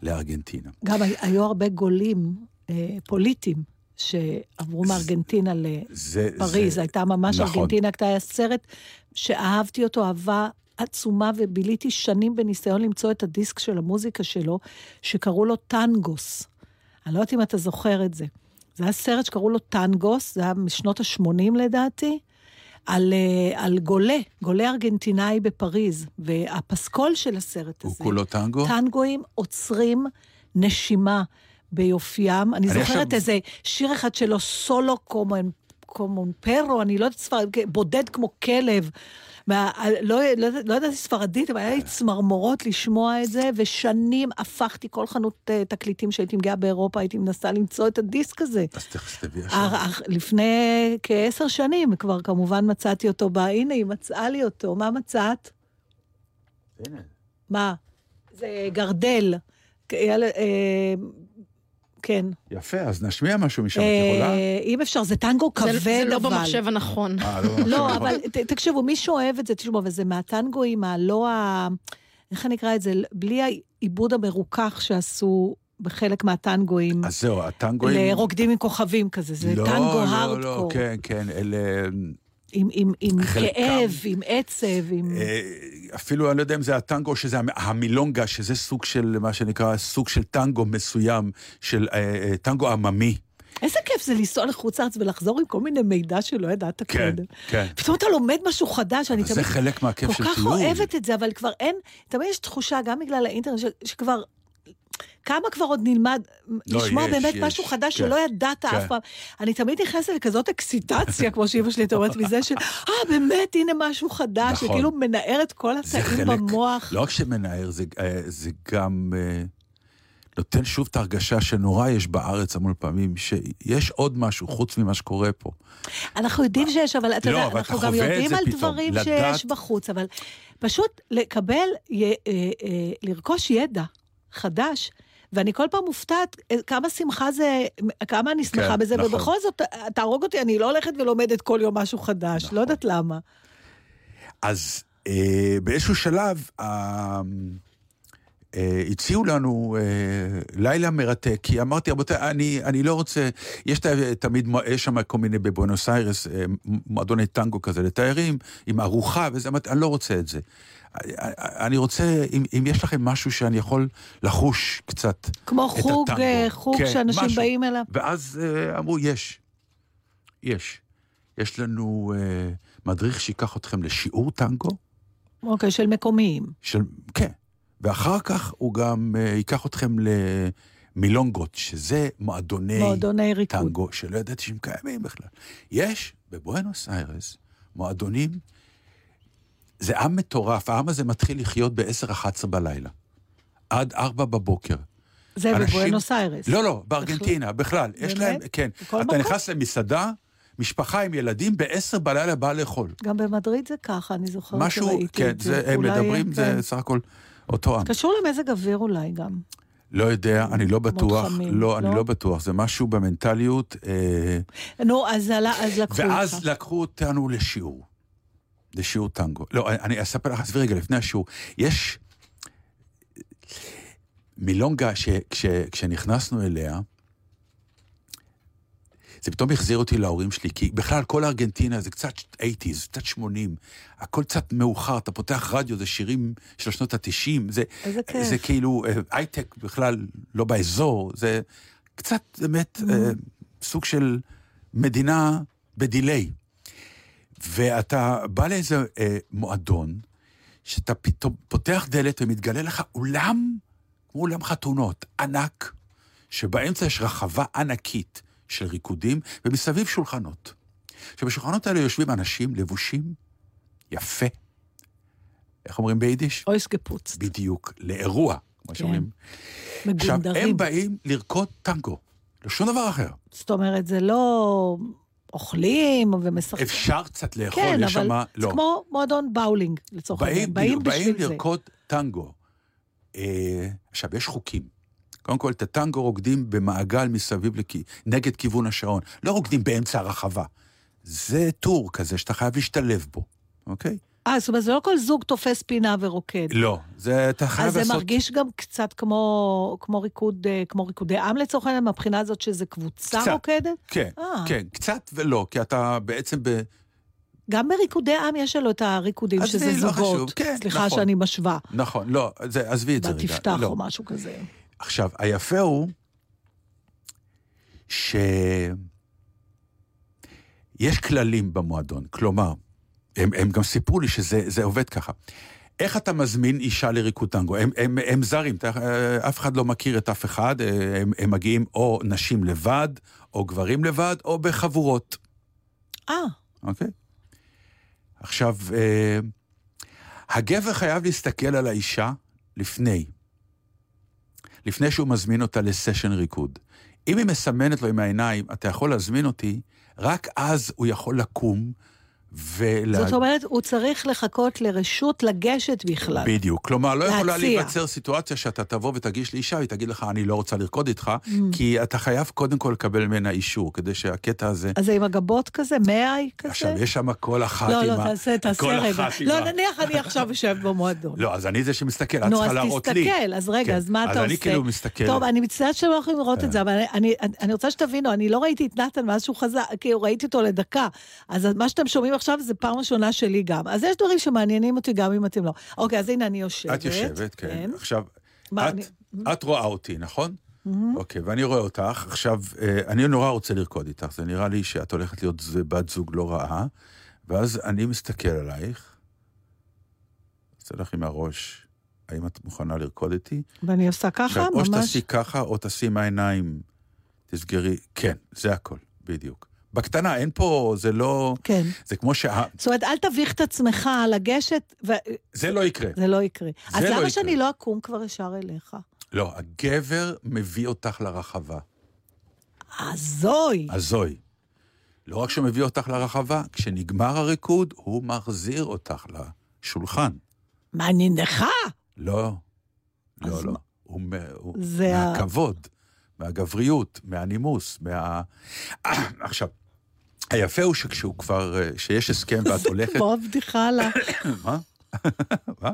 לארגנטינה. גם הי- היו הרבה גולים אה, פוליטיים שעברו מארגנטינה לפריז. זה- הייתה ממש נכון. ארגנטינה, היה סרט שאהבתי אותו, אהבה עצומה, וביליתי שנים בניסיון למצוא את הדיסק של המוזיקה שלו, שקראו לו טנגוס. אני לא יודעת אם אתה זוכר את זה. זה היה סרט שקראו לו טנגוס, זה היה משנות ה-80 לדעתי, על, אה, על גולה, גולה ארגנטינאי בפריז, והפסקול של הסרט הוא הזה. כולו טנגו? טנגואים עוצרים נשימה ביופיים. אני אני זוכרת עכשיו- איזה שיר אחד שלו, סולו קומון, קומון פרו, אני לא יודעת ספרד, בודד כמו כלב. מה, לא, לא, לא ידעתי ספרדית, אבל היה לי צמרמורות לשמוע את זה, ושנים הפכתי כל חנות אה, תקליטים שהייתי מגיעה באירופה, הייתי מנסה למצוא את הדיסק הזה. אז תכף תביא עכשיו. אה, אה, לפני כעשר שנים, כבר כמובן מצאתי אותו בה, הנה, היא מצאה לי אותו. מה מצאת? הנה. מה? זה גרדל. כן. יפה, אז נשמיע משהו משם, את יכולה? אה, אם אפשר, זה טנגו כבד, זה, אבל. זה לא במחשב הנכון. אה, לא, לא, אבל תקשיבו, מי שאוהב את זה, תשמעו, אבל זה מהטנגואים הלא ה... איך אני אקרא את זה? בלי העיבוד המרוכך שעשו בחלק מהטנגואים, אז זהו, הטנגואים... לרוקדים עם כוכבים כזה, זה לא, טנגו לא, הארדקור. לא, כן, כן, אלה... עם, עם, עם חלקם- כאב, עם עצב, עם... אה, אפילו אני לא יודע אם זה הטנגו שזה המ- המילונגה, שזה סוג של, מה שנקרא, סוג של טנגו מסוים, של אה, אה, טנגו עממי. איזה כיף זה לנסוע לחוץ לארץ ולחזור עם כל מיני מידע שלא ידעת כן, קודם. כן. פתאום אתה לומד משהו חדש, אני אבל זה תמיד חלק מהכיף כל של כך טיול. אוהבת את זה, אבל כבר אין, תמיד יש תחושה, גם בגלל האינטרנט, ש- שכבר... כמה כבר עוד נלמד לא, לשמוע יש, באמת יש, משהו חדש כן, שלא ידעת כן. אף פעם. אני תמיד נכנסת לכזאת אקסיטציה, כמו שאימא שלי הייתה אומרת, מזה של, אה, באמת, הנה משהו חדש, נכון. שכאילו מנער את כל התאים במוח. לא רק שמנער, זה, אה, זה גם אה, נותן שוב את ההרגשה שנורא יש בארץ המון פעמים, שיש עוד משהו חוץ ממה שקורה פה. אנחנו יודעים שיש, אבל אתה לא, יודע, אבל אנחנו אתה גם יודעים על פתאום, דברים לדעת- שיש בחוץ, אבל פשוט לקבל, י- אה, אה, לרכוש ידע חדש. ואני כל פעם מופתעת אה, כמה שמחה זה, כמה אני שמחה כן, בזה, נכון. ובכל זאת, אה, תהרוג אותי, אני לא הולכת ולומדת כל יום משהו חדש, נכון. לא יודעת למה. אז אה, באיזשהו שלב אה, אה, הציעו לנו אה, לילה מרתק, כי אמרתי, רבותיי, אני, אני לא רוצה, יש תמיד, יש שם כל מיני בבואנוס איירס, אה, מועדוני טנגו כזה לתיירים, עם ארוחה וזה, אמרתי, אני לא רוצה את זה. אני רוצה, אם, אם יש לכם משהו שאני יכול לחוש קצת כמו את חוג, הטנגו. אה, חוג כן, שאנשים משהו. באים אליו. ואז אה, אמרו, יש. יש. יש לנו אה, מדריך שייקח אתכם לשיעור טנגו, אוקיי, של מקומיים. של, כן. ואחר כך הוא גם אה, ייקח אתכם למילונגות, שזה מועדוני מועדוני ריקוד. טנגו, שלא ידעתי שהם קיימים בכלל. יש בבואנוס איירס מועדונים, זה עם מטורף, העם הזה מתחיל לחיות ב-10-11 בלילה. עד 4 בבוקר. זה אנשים- בבואנוס איירס. לא, לא, בארגנטינה, בכלל. יש? להם, כן. אתה מקום? נכנס למסעדה, משפחה עם ילדים, ב-10 בלילה באה לאכול. גם במדריד זה ככה, אני זוכרת משהו, שראיתי כן, את זה, זה. הם אולי, מדברים, זה כן. סך הכל אותו עם. קשור למזג אוויר אולי גם. לא יודע, אני לא בטוח, חמים, לא, אני לא? לא בטוח, זה משהו במנטליות. אה, נו, אז אז לקחו ואז אותך. לקחו אותנו לשיעור, לשיעור טנגו. לא, אני- אספר לך, עזבי רגע, לפני השיעור. יש מילונגה, ש- כש- כשנכנסנו אליה, זה פתאום החזיר אותי להורים שלי, כי בכלל כל ארגנטינה זה קצת 80's, קצת 80, הכל קצת מאוחר, אתה פותח רדיו, זה שירים של שנות ה-90, זה, כיף. זה כאילו אה, הייטק בכלל לא באזור, זה קצת באמת אה, סוג של מדינה בדיליי. ואתה בא לאיזה אה, מועדון, שאתה פתאום פותח דלת ומתגלה לך אולם, כמו אולם חתונות, ענק, שבאמצע יש רחבה ענקית של ריקודים, ומסביב שולחנות. שבשולחנות האלה יושבים אנשים לבושים יפה. איך אומרים ביידיש? אויס גפוץ. בדיוק, לאירוע, כמו שאומרים. עכשיו, מגונדרים. הם באים לרקוד טנגו, לא שום דבר אחר. זאת אומרת, זה לא אוכלים ומשחקים. אפשר קצת לאכול, כן, יש אבל שמה... זה לא. כמו מועדון באולינג, לצורך העניין. באים, באים. לרקוד טנגו. אה, עכשיו, יש חוקים. קודם כל, את הטנגו רוקדים במעגל מסביב, לכ... נגד כיוון השעון. לא רוקדים באמצע הרחבה. זה טור כזה שאתה חייב להשתלב בו, אוקיי? אה, זאת אומרת, זה לא כל זוג תופס פינה ורוקד. לא, זה אתה חייב אז זה לעשות... מרגיש גם קצת כמו, כמו, ריקוד, אה, כמו ריקודי עם לצורך העניין, מהבחינה הזאת שזה קבוצה קצת. רוקדת? כן, אה. כן, קצת ולא, כי אתה בעצם ב... גם בריקודי עם יש לו את הריקודים, שזה זה לא זוגות. חשוב, כן, סליחה נכון. שאני משווה. נכון, לא, זה, עזבי את זה רגע. בתפתח לא. או משהו כזה. עכשיו, היפה הוא ש... יש כללים במועדון, כלומר, הם, הם גם סיפרו לי שזה זה עובד ככה. איך אתה מזמין אישה לריקוד טנגו? הם, הם, הם זרים, אה, אף אחד לא מכיר את אף אחד, אה, הם, הם מגיעים או נשים לבד, או גברים לבד, או בחבורות, אה, אוקיי? עכשיו, אה, הגבר חייב להסתכל על האישה לפני, לפני שהוא מזמין אותה לסשן ריקוד. אם היא מסמנת לו עם העיניים, אתה יכול להזמין אותי, רק אז הוא יכול לקום ולה... זאת אומרת, הוא צריך לחכות לרשות לגשת בכלל. בדיוק. כלומר, לא יכולה להציע. להיווצר סיטואציה שאתה תבוא ותגיש לאישה, והיא תגיד לך, אני לא רוצה לרקוד איתך, Mm. כי אתה חייב קודם כל לקבל ממנה אישור, כדי שהקטע הזה... אז זה עם הגבות כזה, מאי כזה? עכשיו, יש שם כל אחת לא, עם לא, ה... תעשה, תעשה כל רגע. לא, נניח אני עכשיו יושב במועדון. לא, אז אני זה שמסתכל, את נו, צריכה אז להראות לי. תסתכל, אז רגע, כן. אז מה אתה עושה? אז אני כאילו מסתכל. טוב, אני מצטערת שאתם לא יכולים לראות את זה, אבל אני- אני אני רוצה שתבינו, אני לא ראיתי את נתן מאז שהוא חזר, כאילו ראיתי אותו לדקה. אז מה שאתם שומעים עכשיו זה פעם ראשונה שלי גם. אז יש דברים שמעניינים אותי גם אם אתם לא. אוקיי, אז הנה אני יושבת. את יושבת, כן. עכשיו, מה, את- אני- את רואה אותי, נכון? אוקיי, ואני רואה אותך. עכשיו, אה, אני נורא רוצה לרקוד איתך, זה נראה לי שאת הולכת להיות בת זוג לא רעה, ואז אני מסתכל עלייך, עושה לך עם הראש, האם את מוכנה לרקוד איתי? ואני עושה ככה, עכשיו, או ממש. שתעשי ככה, או תעשי עם העיניים, תסגרי, כן, זה הכל, בדיוק. בקטנה, אין פה, זה לא... כן. זה כמו שה... זאת אומרת, אל תביך את עצמך לגשת, וזה זה לא יקרה. לא יקרה. אז לא למה יקרה. שאני לא אקום כבר ישר אליך? לא, הגבר מביא אותך לרחבה. הזוי. הזוי. לא רק שהוא מביא אותך לרחבה, כשנגמר הריקוד, הוא מחזיר אותך לשולחן. נכה? לא, לא, לא. מה- הוא, זה מהכבוד, מהגבריות, מהנימוס, מה... עכשיו, היפה הוא שכשהוא כבר, אה, שיש הסכם ואת הולכת... כמו הבדיחה על ה- מה? מה?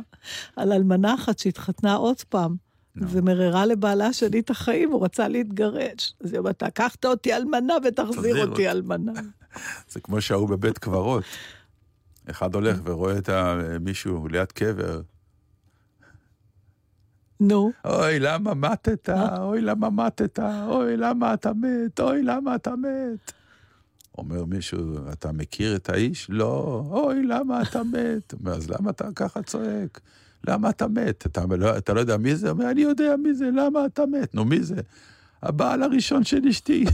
על אלמנה אחת שהתחתנה עוד פעם. ומררה לבעלה שני את החיים, הוא רצה להתגרש. אז היא אומרת, לקחת אותי אלמנה ותחזיר תחזיר אותי אותי." אלמנה. זה כמו שההוא בבית קברות. אחד הולך ורואה את מישהו ליד קבר, נו, אוי, למה מתת? אוי, למה מתת? אוי, למה אתה מת? אוי, למה אתה מת? אומר מישהו, אתה מכיר את האיש? לא. אוי, למה אתה מת? אומר, אז למה אתה ככה צועק? למה אתה מת? אתה לא, אתה לא יודע מי זה? אומר, אני יודע מי זה, למה אתה מת? נו, מי זה? הבעל הראשון של אשתי.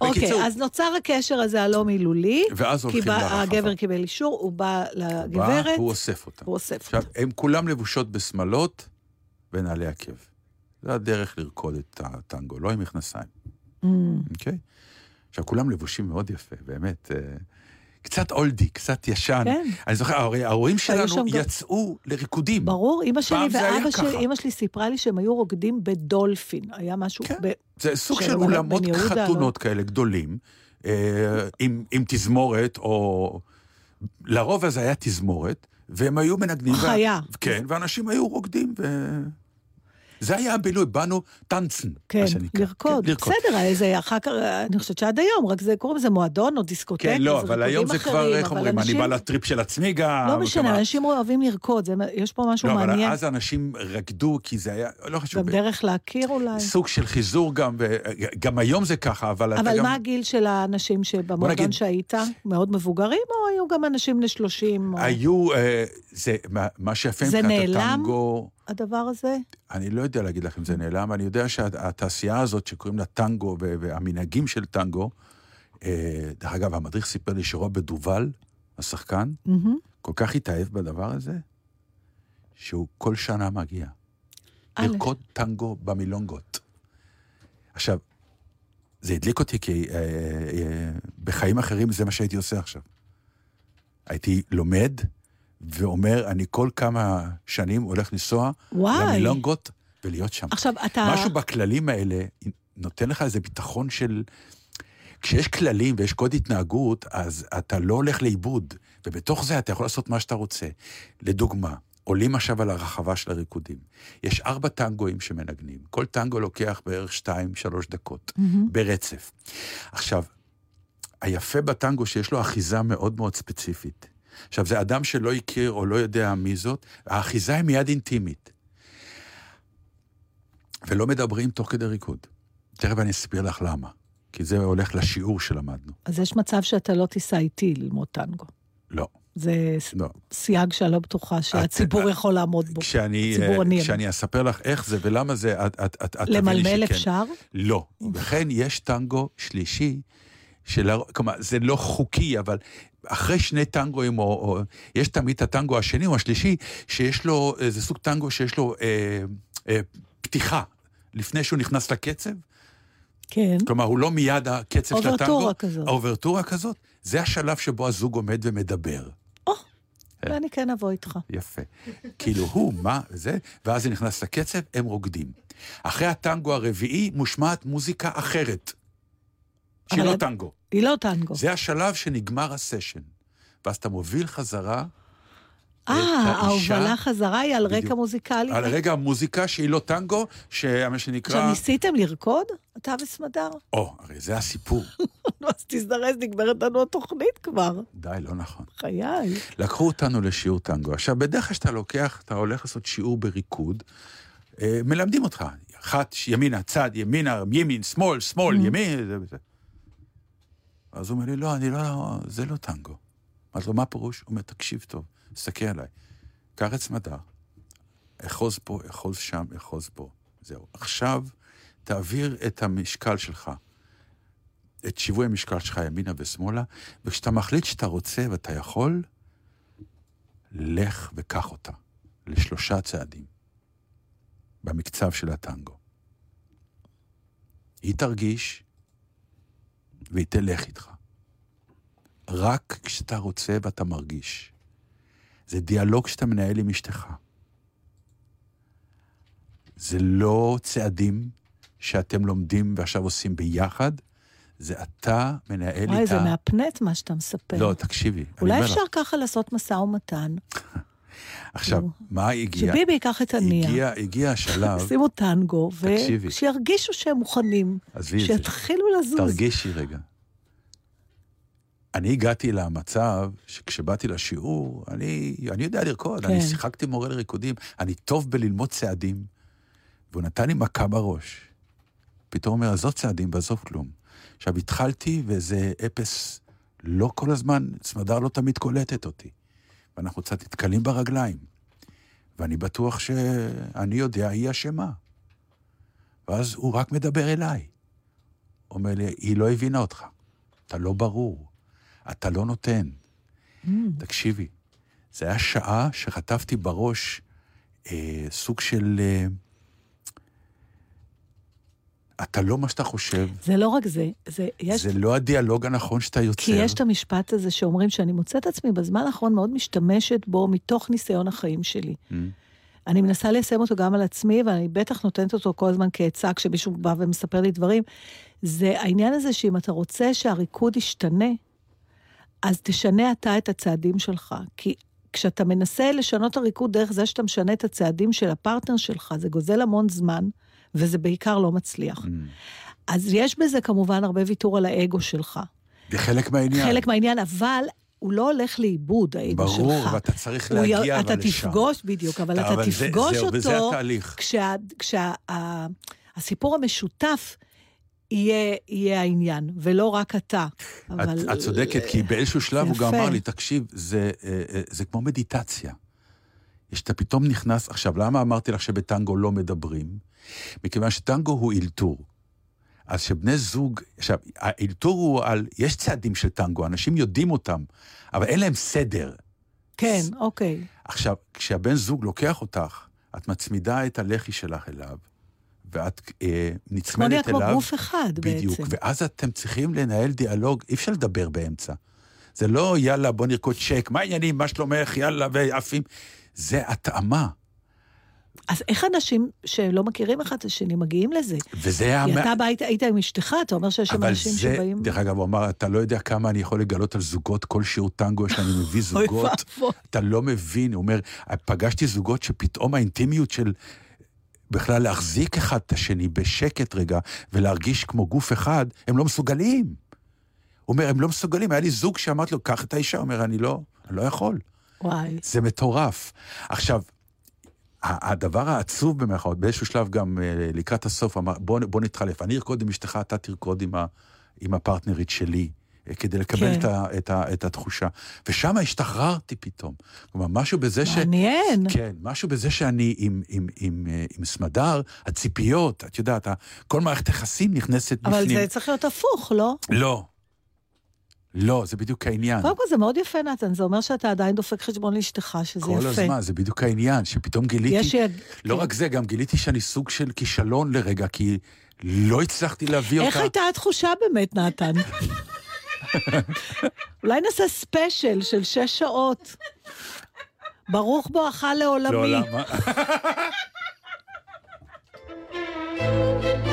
אוקיי, בקיצור, אז נוצר הקשר הזה הלא מילולי. ואז כי הולכים לרחבה. הגבר קיבל אישור, הוא בא הוא בא, לגברת, הוא אוסף אותה. הוא אוסף עכשיו, אותה. הם כולם לבושות בשמלות ונעלי עקב. זה הדרך לרקוד את הטנגו, לא עם מכנסיים, Mm. אוקיי? עכשיו, כולם לבושים מאוד יפה, באמת. אה, קצת אולדי, קצת ישן. כן. אני זוכר, ההורים שלנו שם גם- יצאו לריקודים. ברור, אימא שלי ואבא שלי. אימא שלי סיפרה לי שהם היו רוקדים בדולפין. היה משהו... כן. ב- זה סוג של אולמות לא? חתונות כאלה גדולים, אה, עם, עם תזמורת, או... לרוב אז היה תזמורת, והם היו מנגנים. חיה. כן, ואנשים היו רוקדים, ו... זה היה הבילוי, באנו טנצן, כן, מה שנקרא. לרקוד. כן, לרקוד. בסדר, זה אחר כך, אני חושבת שעד היום, רק זה קוראים לזה מועדון או דיסקוטק. כן, לא, אבל היום זה כבר, אחרים, איך אבל אומרים, אני אנשים- בא לטריפ של עצמי גם. לא משנה, כמה- אנשים אוהבים לרקוד, זה- יש פה משהו לא, אבל מעניין. אז אנשים רקדו, כי זה היה, לא חשוב, גם דרך להכיר אולי. סוג של חיזור גם, וגם היום זה ככה, אבל אבל גם... מה הגיל של האנשים שבמועדון נגיד- שהיית? מאוד מבוגרים, או היו גם אנשים בני 30? או היו, אה, זה, מה- מה שיפה זה מבחינת נעלם? הטנגו, הדבר הזה? אני לא יודע להגיד לך אם זה נעלם, אני יודע שהתעשייה הזאת שקוראים לה טנגו והמנהגים של טנגו, אה, דרך אגב, המדריך סיפר לי שרוברט דובל, השחקן, מהמם. כל כך התאהב בדבר הזה, שהוא כל שנה מגיע. לרקוד טנגו במילונגות. עכשיו, זה הדליק אותי כי אה, אה, בחיים אחרים זה מה שהייתי עושה עכשיו. הייתי לומד ואומר, אני כל כמה שנים הולך לנסוע וואי. למילונגות ולהיות שם. עכשיו, אתה... משהו בכללים האלה נותן לך איזה ביטחון של... כשיש כללים ויש קוד התנהגות, אז אתה לא הולך לאיבוד, ובתוך זה אתה יכול לעשות מה שאתה רוצה. לדוגמה, עולים עכשיו על הרחבה של הריקודים. יש ארבע טנגואים שמנגנים. כל טנגו לוקח בערך שתיים, שלוש דקות, ברצף. עכשיו, היפה בטנגו שיש לו אחיזה מאוד מאוד ספציפית. עכשיו, זה אדם שלא הכיר או לא יודע מי זאת, האחיזה היא מיד אינטימית. ולא מדברים תוך כדי ריקוד. תכף אני אסביר לך למה. כי זה הולך לשיעור שלמדנו. אז יש מצב שאתה לא תיסע איתי ללמוד טנגו. לא, זה לא. סייג שאני לא בטוחה שהציבור את- יכול לעמוד בו. כשאני, אה. כשאני אספר לך איך זה ולמה זה, את, את, את, את תביני למלמל שכן. אפשר? לא. וכן, יש טנגו שלישי, של... כלומר, זה לא חוקי, אבל אחרי שני טנגואים, או, או... יש תמיד את הטנגו השני או השלישי, שיש לו, אה, זה סוג טנגו שיש לו אה, אה, פתיחה. לפני שהוא נכנס לקצב, כן. כלומר, הוא לא מיד הקצב של הטנגו. אוברטורה כזאת. האוברטורה כזאת. זה השלב שבו הזוג עומד ומדבר. כן. ואני כן אבוא איתך. יפה. כאילו, הוא, מה, זה, ואז זה נכנס לקצב, הם רוקדים. אחרי הטנגו הרביעי מושמעת מוזיקה אחרת. שהיא לא טנגו. היא לא טנגו. זה השלב שנגמר הסשן. ואז אתה מוביל חזרה אה, ההובלה חזרה היא על רקע. מוזיקלי. על רגע המוזיקה שהיא לא טנגו, שמה עכשיו, שנקרא... ניסיתם לרקוד? אתה וסמדר? או, הרי זה הסיפור. נו, אז תזדרז, נגמרת לנו התוכנית כבר. די, לא נכון. חיי. לקחו אותנו לשיעור טנגו. עכשיו, בדרך כלל כשאתה לוקח, אתה הולך לעשות שיעור בריקוד, אה, מלמדים אותך. אחת, ימינה, צד, ימינה, ימין, שמאל, שמאל, Mm. ימין, זה וזה. אז הוא אומר לי, לא, אני לא, זה לא טנגו. אמרתי לו, מה הפירוש? הוא אומר, תקשיב טוב, תסתכל עליי. קח את סמדר, אחוז פה, אחוז שם, אחוז פה. זהו. עכשיו, תעביר את המשקל שלך, את שיווי המשקל שלך ימינה ושמאלה, וכשאתה מחליט שאתה רוצה ואתה יכול, לך וקח אותה לשלושה צעדים במקצב של הטנגו. היא תרגיש והיא תלך איתך. רק כשאתה רוצה ואתה מרגיש. זה דיאלוג שאתה מנהל עם אשתך. זה לא צעדים שאתם לומדים ועכשיו עושים ביחד, זה אתה מנהל וואי, איתה... זה מהפנט מה שאתה מספר. לא, תקשיבי. אולי אומר לך. אפשר ככה לעשות משא ומתן, עכשיו. מה הגיע? שביבי ייקח את הנייה, הגיע, הגיע השלב, שימו טנגו. ושירגישו שהם מוכנים, עזבי את זה, שיתחילו לזוז. תרגישי רגע. אני הגעתי למצב שכשבאתי לשיעור, אני, אני יודע לרקוד, כן. אני שיחקתי מורה לריקודים, אני טוב בללמוד צעדים, והוא נתן לי מכה בראש. פתאום אומר, עזוב צעדים, ועזוב כלום. עכשיו, התחלתי, וזה אפס, לא כל הזמן, סמדר לא תמיד קולטת אותי. ואנחנו קצת נתקלים ברגליים. ואני בטוח שאני יודע, היא אשמה. ואז הוא רק מדבר אליי. אומר לי, היא לא הבינה אותך. אתה לא ברור. אתה לא נותן. Mm. תקשיבי, זה היה שעה שחטפתי בראש אה, סוג של... אה, אתה לא מה שאתה חושב, זה לא רק זה, זה, יש, זה לא הדיאלוג הנכון שאתה יוצר. כי יש את המשפט הזה שאומרים שאני מוצאת עצמי בזמן האחרון מאוד משתמשת בו מתוך ניסיון החיים שלי. Mm. אני מנסה ליישם אותו גם על עצמי, ואני בטח נותנת אותו כל הזמן כעצה כשמישהו בא ומספר לי דברים. זה העניין הזה שאם אתה רוצה שהריקוד ישתנה, אז תשנה אתה את הצעדים שלך. כי כשאתה מנסה לשנות הריקוד דרך זה שאתה משנה את הצעדים של הפרטנר שלך, זה גוזל המון זמן, וזה בעיקר לא מצליח. Mm. אז יש בזה כמובן הרבה ויתור על האגו שלך. זה חלק מהעניין. חלק מהעניין, אבל הוא לא הולך לאיבוד, האגו שלך. ברור, ואתה צריך להגיע אתה אבל לשם. תפגוש, בדיוק, אבל אתה אבל זה- תפגוש זהו, אותו... וזה התהליך. כשהסיפור המשותף יהיה, יהיה העניין, ולא רק אתה. אבל... את, את צודקת, כי באיזשהו שלב הוא גם יפה. אמר לי, תקשיב, זה, אה, אה, זה כמו מדיטציה. שאתה פתאום נכנס, עכשיו, למה אמרתי לך שבטנגו לא מדברים? מכיוון שטנגו הוא אילתור. אז שבני זוג, עכשיו, האילתור הוא על, יש צעדים של טנגו, אנשים יודעים אותם, אבל אין להם סדר. כן, אוקיי. עכשיו, כשהבן זוג לוקח אותך, את מצמידה את הלחי שלך אליו, ואת אה, כמו נצמדת אליו. כמו גוף אחד בדיוק, בעצם. ואז אתם צריכים לנהל דיאלוג, אי אפשר לדבר באמצע. זה לא, יאללה, בוא נרקוד צ'ק, מה העניינים, מה שלומך, יאללה, ועפים. זה התאמה. אז איך אנשים שלא מכירים אחד את השני מגיעים לזה? וזה היה... כי אתה בא, היית- היית עם אשתך, אתה אומר שיש שם אבל אנשים זה, שבאים... דרך אגב, הוא אמר, אתה לא יודע כמה אני יכול לגלות על זוגות, כל שיעור טנגו שאני מביא זוגות. אתה לא מבין, הוא אומר, פגשתי זוגות שפתאום האינטימיות של בכלל להחזיק אחד את השני בשקט רגע, ולהרגיש כמו גוף אחד, הם לא מסוגלים. הוא אומר, הם לא מסוגלים. היה לי זוג שאמרתי לו, קח את האישה, הוא אומר, אני לא, אני לא יכול. וואי. זה מטורף. עכשיו, הדבר העצוב במירכאות, באיזשהו שלב גם אה, לקראת הסוף, אמר, בוא, בוא נתחלף, אני ארקוד עם אשתך, אתה תרקוד עם, ה, עם הפרטנרית שלי, אה, כדי לקבל כן. את, ה, את, ה, את התחושה. ושם השתחררתי פתאום. כלומר, משהו בזה ש... מעניין. כן, משהו בזה שאני עם, עם, עם, אה, עם סמדר, הציפיות, את יודעת, כל מערכת יחסים נכנסת אבל בפנים. זה צריך להיות הפוך, לא? לא. לא, זה בדיוק העניין. קודם כל זה מאוד יפה, נתן, זה אומר שאתה עדיין דופק חשבון לאשתך, שזה כל יפה. הזמן, זה בדיוק העניין, שפתאום גיליתי... יש. לא. רק זה, גם גיליתי שאני סוג של כישלון לרגע, כי לא הצלחתי להביא איך אותה. הייתה התחושה באמת, נתן? אולי נעשה ספיישל של שש שעות. ברוך בואך לעולמי. לא,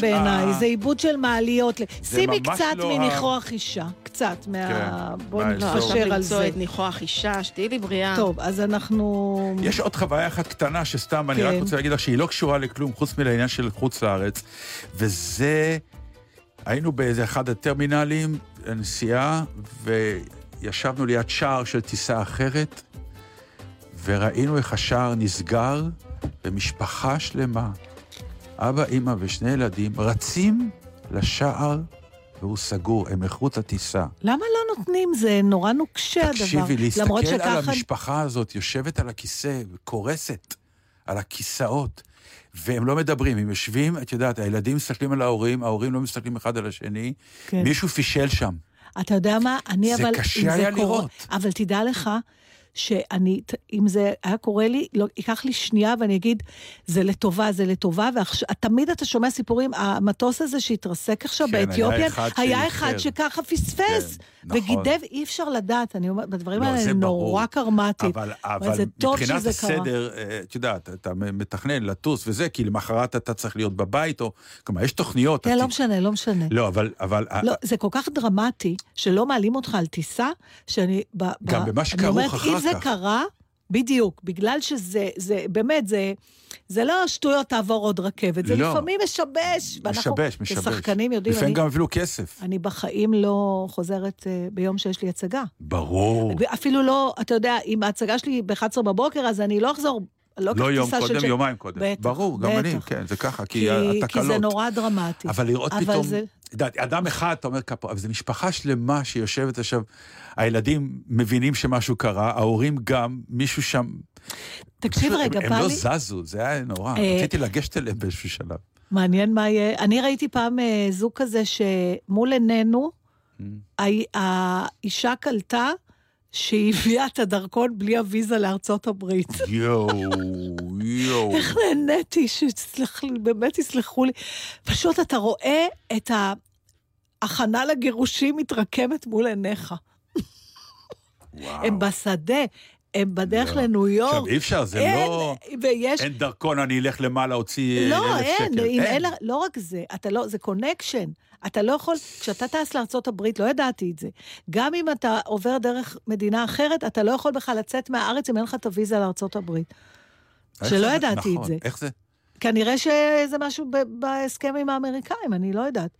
בעיניי, ה- זה עיבוד של מעליות. שימי קצת לא מניחוח אישה, קצת מה... בואו. לא, עכשיו נתפשר על למצוא זה. את ניחוח אישה, שתהיי לי בריאה. טוב, אז אנחנו... יש עוד חוויה אחת קטנה שסתם, אני רק כן. רוצה להגיד לך שהיא לא קשורה לכלום חוץ מלעניין של חוץ לארץ, וזה, היינו באיזה אחד הטרמינלים, הנסיעה, וישבנו ליד שער של טיסה אחרת, וראינו איך השער נסגר, ומשפחה שלמה, אבא, אימא ושני ילדים, רצים לשער, והוא סגור, הם איחרו את הטיסה. למה לא נותנים? זה נורא נוקשה הדבר. תקשיבי, להסתכל על שככה... המשפחה הזאת, יושבת על הכיסא וקורסת על הכיסאות, והם לא מדברים, הם יושבים, את יודעת, הילדים מסתכלים על ההורים, ההורים לא מסתכלים אחד על השני, כן. מישהו פישל שם. אתה יודע מה? אני זה אבל... קשה זה היה קורה- לראות. אבל תדע לך שאני, אם זה היה קורה לי, לא, ייקח לי שנייה ואני אגיד, זה לטובה, זה לטובה, ותמיד אתה שומע סיפורים, המטוס הזה שהתרסק עכשיו כן, היה באתיופיה, אחד היה. אחד שככה פספס, כן, נכון. וגידב, אי אפשר לדעת, אני אומרת, בדברים לא, האלה זה. נורא קרמטיים. אבל, אבל זה טוב מבחינת שזה קרה. הסדר, אה, את יודעת, אתה מתכנן לטוס וזה, כי למחרת אתה צריך להיות בבית, או... כלומר, יש תוכניות. כן, לא משנה, לא משנה. לא, אבל... אבל לא, זה כל כך דרמטי, שלא מעלים אותך על טיסה, שאני... גם ב, במה אני שכרוך אומרת, אחר אם זה כך. קרה, בדיוק, בגלל שזה, זה, באמת, זה... זה לא שטויות תעבור עוד רכבת, זה לא. לפעמים משבש. ואנחנו משבש, משבש. כשחקנים יודעים, לפעמים אני, גם אפילו כסף. אני בחיים לא חוזרת אה, ביום שיש לי הצגה. ברור. אפילו לא, אתה יודע, אם ההצגה שלי ב-11 בבוקר, אז אני לא אחזור, לא לא יום קודם, ש- יומיים קודם. בטח, ברור, גם אני, בטח. כן, זה ככה, כי כי, התקלות. כי זה נורא דרמטי. אבל לראות אבל פתאום, זה- אדם אחד, אתה אומר כפרה, אבל זו משפחה שלמה שיושבת עכשיו, הילדים מבינים שמשהו קרה, ההורים גם, מישהו שם... תקשיב רגע, בא הם לא. זזו, זה היה נורא. אה, רציתי לגשת אליהם באיזשהו שלב. מעניין מה יהיה. אני ראיתי פעם אה, זוג כזה שמול עינינו, Mm. הא- האישה קלטה שהיא הביאה את הדרכון בלי הוויזה לארצות הברית. יואו, יואו. איך נהניתי, שתסלח לי, באמת תסלחו לי. פשוט אתה רואה את ההכנה לגירושים מתרקמת מול עיניך. וואו. הם בשדה, הם בדרך לא. לניו יורק. עכשיו, אי אפשר, זה אין, לא... ויש... אין דרכון, אני אלך למעלה, אוציא לא, אלף אין, שקל. אין, לה- לא רק זה, אתה לא, זה קונקשן. אתה לא יכול, כשאתה טס לארצות הברית, לא ידעתי את זה. גם אם אתה עובר דרך מדינה אחרת, אתה לא יכול בכלל לצאת מהארץ אם אין לך את הוויזה. איך שלא זה- ידעתי את נכון, זה. איך זה? כנראה שזה משהו בהסכם עם האמריקאים, אני לא יודעת.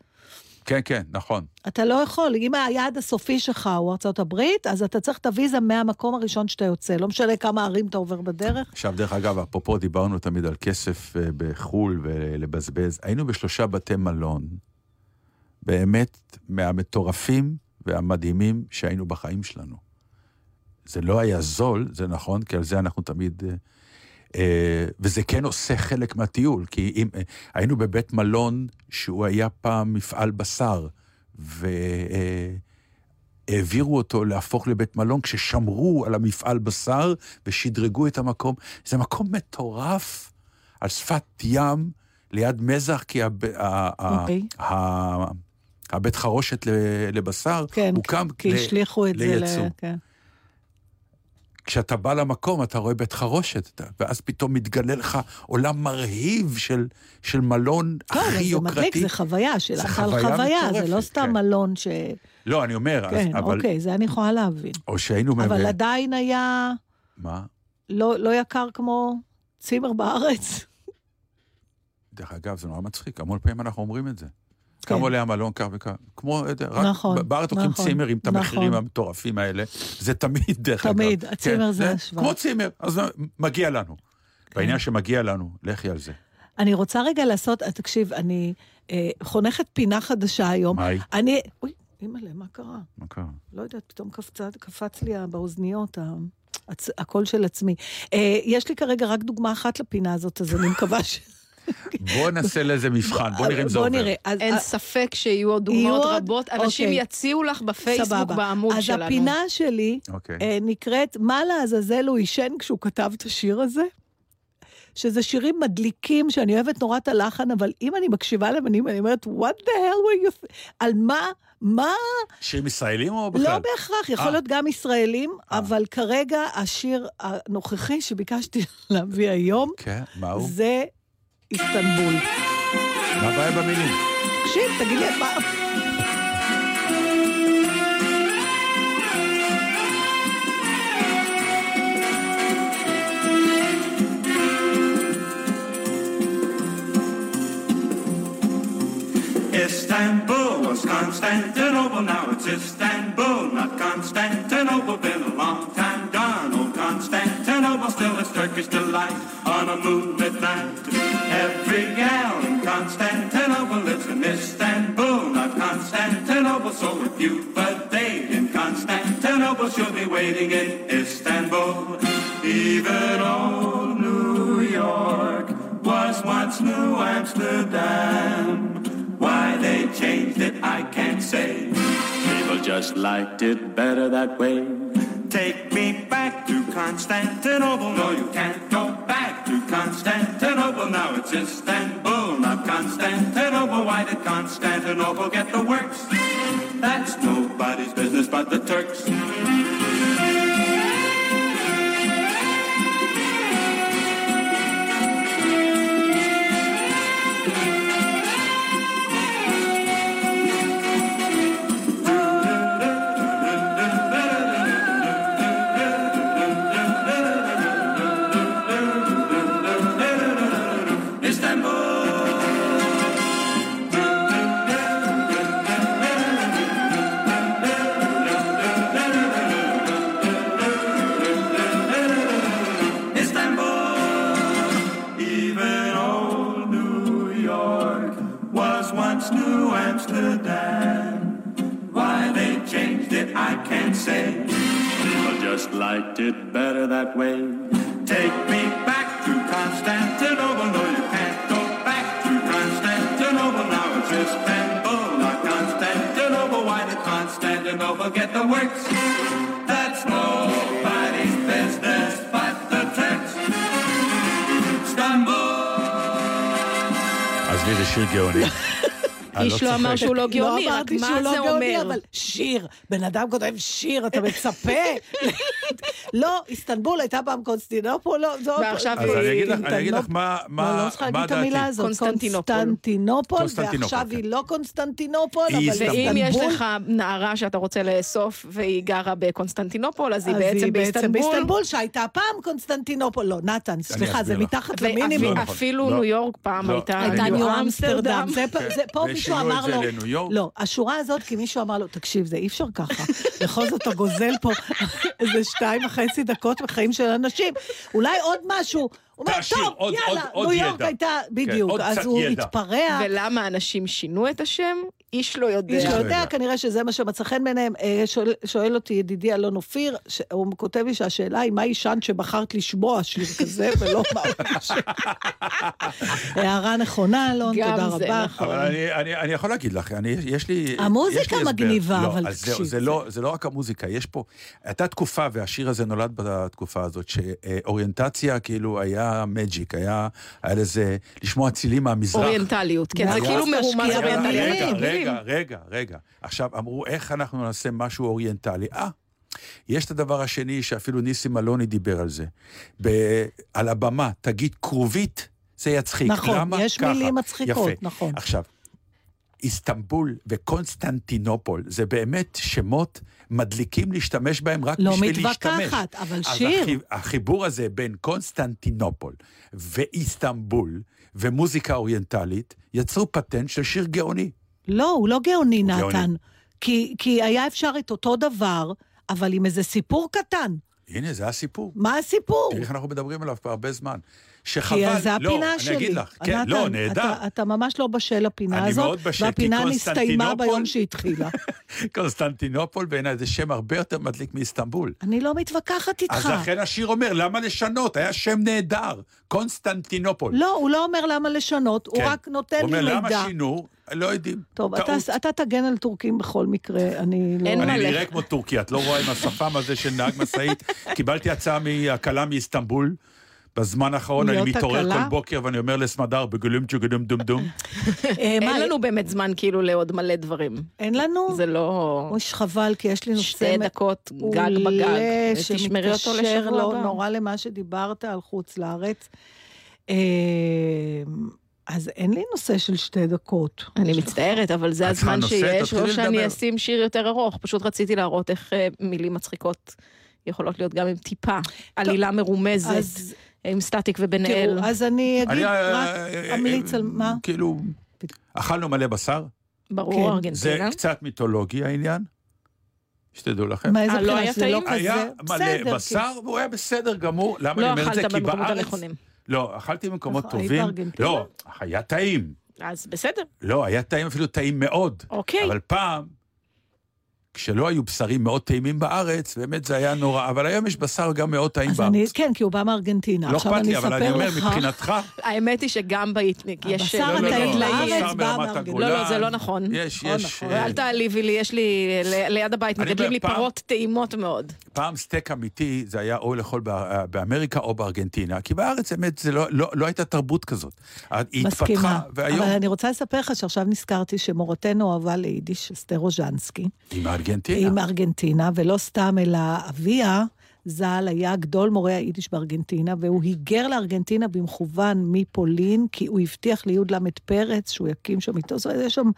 כן, כן, נכון. אתה לא יכול, אם היעד הסופי שלך הוא ארצות הברית, אז אתה צריך את הוויזה מהמקום הראשון שאתה יוצא. לא משנה כמה ערים אתה עובר בדרך. עכשיו, דרך אגב, אפרופו, דיברנו תמיד על כסף אה, בחו"ל ולבזבז. היינו בשלושה בתי מלון, באמת מהמטורפים והמדהימים שהיינו בחיים שלנו. זה לא היה זול, זה נכון, כי על זה אנחנו תמיד... אה, אה, וזה כן עושה חלק מהטיול, כי אם... אה, היינו בבית מלון שהוא היה פעם מפעל בשר, והעבירו אותו להפוך לבית מלון כששמרו על המפעל בשר ושדרגו את המקום. זה מקום מטורף על שפת ים, ליד מזח, כי הב... ה... אוקיי. ה... הבית חרושת לבשר כן, הוקם כי ל- השליכו את זה ל... לייצוא. כן. כשאתה בא למקום, אתה רואה בית חרושת, ואז פתאום מתגלה לך עולם מרהיב של, של מלון לא, הכי זה יוקרתי. מדליק, זה חוויה של זה אכל חוויה חוויה, זה לא מטורפת, סתם כן. מלון ש... לא, אני אומר, כן, אז, אבל... אוקיי, זה אני יכולה להבין. או שהיינו... אבל מב- עדיין היה מה? לא לא יקר כמו צימר בארץ. דרך אגב, זה נורא מצחיק, המון פעמים אנחנו אומרים את זה. כן. כמה עולה המלון, כך וכך. כמו, רק נכון, בארץ לוקחים נכון, צימרים, את נכון. המחירים המטורפים האלה. זה תמיד, דרך אגב. תמיד, הצימר כן, זה השוואה. כמו צימר, אז מגיע לנו. בעניין שמגיע לנו, לכי על זה. אני רוצה רגע לעשות, אה, תקשיב, אני אה, חונכת פינה חדשה היום. מה היא? אני... אוי, אימא'לה, מה קרה? מה קרה? לא יודעת, פתאום קפצה, קפץ לי באוזניות ה- הצ, הקול של עצמי. אה, יש לי כרגע רק דוגמה אחת לפינה הזאת, אז אני מקווה ש... בוא נעשה לאיזה מבחן, בוא נראה אם זה עובר. נראה. אז, אין אה, ספק שיהיו עוד דוגמאות עוד? רבות. אנשים אוקיי. יציעו לך בפייסבוק סבבה. בעמוד אז שלנו. הפינה שלי אוקיי. אה, נקראת "מה לעזאזל הוא עישן כשהוא כתב את השיר הזה?" שזה שירים מדליקים, שאני אוהבת נורא את הלחן, אבל אם אני מקשיבה להם, אני אומרת, what the hell were you... th-" על מה, מה... שירים ישראלים או בכלל? לא בהכרח, יכול אה. להיות גם ישראלים, אה. אבל כרגע השיר הנוכחי שביקשתי להביא היום, כן, מה הוא? זה איסטנבול. הבעיה במילים. תקשיב, תגיד לי מה... Istanbul was Constantinople, now it's Istanbul, not Constantinople. Been a long time gone, old Constantinople, still it's Turkish delight on a moonlit night. Every gal in Constantinople lives in Istanbul, not Constantinople. So if you've a date in Constantinople, she'll be waiting in Istanbul. Even old New York was once New Amsterdam. Why they changed it, I can't say. People just liked it better that way. Take me back to Constantinople. No, you can't go back to Constantinople. Now it's Istanbul, not Constantinople. Why did Constantinople get the works? That's nobody's business but the Turks. just liked it better that way. Take me back to Constantinople. No, you can't go back to Constantinople. Now it's Istanbul, not Constantinople. Why did Constantinople get the works? That's nobody's business but the Turks. Istanbul. As was near the shoe in. איש לא אמר צוחק. שהוא לא גאוני, לא רק אמרתי מה שהוא לא זה גאוני, אומר? אבל שיר. בן אדם כותב שיר, אתה מצפה? לא, איסטנבול הייתה פעם קונסטינופול, לא, זאת... ועכשיו אז אני אגיד לך, היא אני אגיד לך מה לא, מה- לא צריכה להגיד את המילה דעתי. הזאת. קונסטנטינופול. ועכשיו כן. היא לא קונסטנטינופול, אבל איסטנבול. ואם יש לך נערה שאתה רוצה לאסוף והיא גרה בקונסטנטינופול, אז היא אז בעצם באיסטנבול. באיסטנבול, שהייתה פעם קונסטנטינופול. לא, נתן, סליחה, זה. מתחת למינימום. ואפילו לא. ניו יורק פעם לא. הייתה הייתה ניו אמסטרדם. זה פה- זה פה ושינו מישהו אמר לו... לא, השורה הזאת, כי מישהו אמר לו, תקשיב, זה אי אפשר ככה. בכל זאת אתה גוזל פה איזה שתיים וחצי דקות בחיים של אנשים. אולי עוד משהו. אומר, תעשיר, טוב, עוד- יאללה, עוד- עוד ניו יורק ידע." הייתה, כן, בדיוק. עוד אז הוא ידע. התפרע. ולמה אנשים שינו את השם? איש לא יודע. איש לא לא יודע, יודע. כנראה שזה מה שמצא חן בעיניהם. אה, שואל- שואל אותי ידידי אלון אופיר, ש- הוא כותב לי שהשאלה היא, מה עישן שבחרת לשמוע שיר כזה, ולא מה הוא. הערה נכונה, אלון, גם תודה זה רבה. נכון. אבל אני, אני, אני יכול להגיד לך, אני, יש לי... המוזיקה יש לי. מגניבה, לא, אבל תקשיב, זה, זה- לא, זה לא רק המוזיקה, יש פה... הייתה תקופה, והשיר הזה נולד בתקופה הזאת, שאוריינטציה כאילו היה מג'יק, היה, היה לזה, לשמוע צילים מהמזרח. אוריינטליות, כן, זה כאילו מרומז תשקיע אוריינטליות. רגע. רגע, רגע, רגע. עכשיו, אמרו, איך אנחנו נעשה משהו אוריינטלי? אה, יש את הדבר השני שאפילו ניסים אלוני דיבר על זה. ב- על הבמה, תגיד כרובית, זה יצחיק. נכון, למה? יש ככה. מילים מצחיקות, יפה. נכון. עכשיו, איסטנבול וקונסטנטינופול, זה באמת שמות מדליקים להשתמש בהם רק לא בשביל להשתמש. מתווכחת, אבל אז שיר. החי- החיבור הזה בין קונסטנטינופול ואיסטנבול ומוזיקה אוריינטלית, יצרו פטנט של שיר גאוני. לא, הוא לא גאוני, הוא גאוני. נתן. כי, כי היה אפשר את אותו דבר, אבל עם איזה סיפור קטן. הנה, זה הסיפור. מה הסיפור? תראי איך אנחנו מדברים עליו כבר הרבה זמן. שחבל, כי זה לא, הפינה אני שלי. אגיד לך, כן, לא, נהדר. אתה, אתה ממש לא בשל לפינה אני הזאת, מאוד בשל, כי והפינה נסתיימה ביום שהתחילה. קונסטנטינופול בעיניי זה שם הרבה יותר מדליק מאיסטנבול. אני לא מתווכחת איתך. אז לכן השיר אומר, למה לשנות? היה שם נהדר, קונסטנטינופול. לא, הוא לא אומר למה לשנות, הוא כן. רק נותן הוא לי אומר, מידע. למה שינו? לא יודעים. טוב, אתה. אתה תגן על טורקים בכל מקרה, אני לא... אין אני. נראה כמו טורקי, את לא רואה עם השפם הזה של נהג משאית. קיבלתי הצעה מהכלה מאיסטנבול. בזמן האחרון אני מתעורר? כל בוקר ואני אומר לסמדר, בגלום צ'וגדום דום דום. אה, אין לנו באמת זמן כאילו לעוד מלא דברים. אין לנו? זה לא... אוי, חבל, כי יש לי נושא... שתי דקות גג בגג. תשמרי אותו שמתקשר לשבוע הבא. נורא למה שדיברת על חוץ לארץ. אה, אז אין לי נושא של שתי דקות. אני מצטערת, אבל זה הזמן שיש, או שאני. אשים שיר יותר ארוך. פשוט רציתי להראות איך אה, מילים מצחיקות יכולות להיות גם עם טיפה עלילה מרומזת, אז עם סטטיק ובן אל. תראו, אז אני אגיד, אני, רק אה, אמליץ אה, על מה. כאילו, אכלנו מלא בשר, ברור, כן. זה ארגנטינה. קצת מיתולוגי העניין, שתדעו לכם. מאיזה אה, לא בחינה היה שזה לא? כזה? היה בסדר, מלא בשר, והוא היה בסדר גמור. למה לא אני אומר את זה? כי בארץ... הנכונים. לא, אכלתי במקומות היית טובים. לא, היה טעים. אז בסדר, לא, היה טעים אפילו טעים מאוד. אוקיי. אבל פעם, כשלא היו בשרים מאוד טעימים בארץ, באמת זה היה נורא. אבל היום יש בשר גם מאוד טעים אז אני, בארץ. כן, כי הוא בא מארגנטינה. לא אכפת אני לי, אבל אני אומר, לך... מבחינתך... האמת היא שגם באיטניק יש... הבשר לא, לא, הטעים לא, בארץ בשר בא מארגנטינה. לא, לא, זה לא נכון. יש, נכון, יש... נכון. אה, אל תעליבי לי, יש לי ליד הבית מגדלים לי פרות טעימות מאוד. פעם סטייק אמיתי זה היה או לאכול בא- באמריקה או בארגנטינה, כי בארץ באמת זה לא, לא, לא הייתה תרבות כזאת. היא התפתחה, מסכימה. והיום אבל אני רוצה לספר לך שעכשיו נזכרתי שמורתנו אהבה ליידיש, אסתר רוז'נסקי, עם הארגנטינה. היא מארגנטינה, ולא סתם, אלא אביה, ז"ל, היה גדול מורי היידיש בארגנטינה, והוא היגר לארגנטינה במכוון מפולין, כי הוא הבטיח לי"ל פרץ שהוא יקים שם איתו, זאת אומרת, יש שם...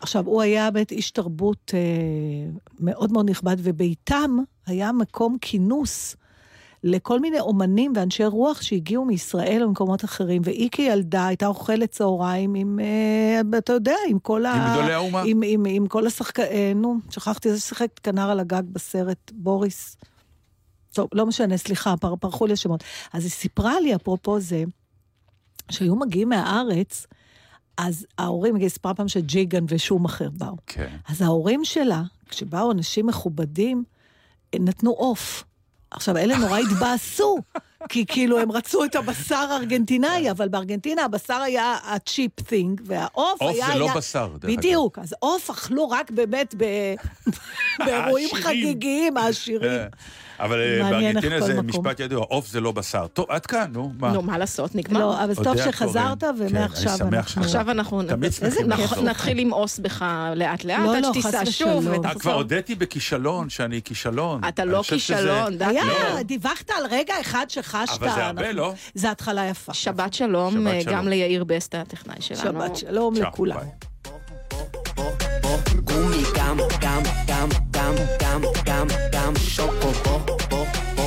עכשיו, הוא היה באמת איש תרבות אה, מאוד מאוד נכבד, וביתם היה מקום כינוס. לכל מיני אומנים ואנשי רוח שהגיעו מישראל וממקומות אחרים, והיא כילדה הייתה אוכלת צהריים עם, אה, אתה יודע, עם כל ה... עם גדולי האומה. עם, עם, עם כל השחק... אה, נו, שכחתי, זה שיחק כנר על הגג בסרט, בוריס. טוב, לא משנה, סליחה, פר, פרחו לי השמות. אז היא סיפרה לי, אפרופו זה, שהיו מגיעים מהארץ, אז ההורים, היא סיפרה פעם שג'יגן ושום אחר באו. כן. אז ההורים שלה, כשבאו אנשים מכובדים, נתנו עוף. עכשיו, אלה נורא התבאסו, כי כאילו הם רצו את הבשר הארגנטינאי, אבל בארגנטינה הבשר היה ה-cheap thing, והעוף עוף היה... זה לא. בשר, דרך אגב. בדיוק, אז עוף אכלו רק באמת. באירועים. חגיגיים, העשירים. אבל אה, בארגנטינה זה מקום. משפט ידוע, עוף זה לא בשר. טוב, עד כאן, נו, מה? נו, מה לעשות, נגמר. לא, אבל טוב שחזרת. כן, ומעכשיו אני שמח אנחנו... שחזרת. עכשיו אנחנו תמיד שמחים לחזור. נתחיל למאוס בך לאט-לאט, לא, עד לא, שתיסע חס שוב. ושלום. אה, ותחזור. כבר הודיתי בכישלון, שאני כישלון. אתה לא כישלון. היה, לא. דיווחת על רגע אחד שחשת. אבל זה הרבה, לא? זה התחלה יפה. שבת שלום, אה, שלום. גם ליאיר בסטה, הטכנאי שלנו. שבת שלום לכולם. gam, gam, gam, gam, gam, gam, gam, chocobo, bo, bo.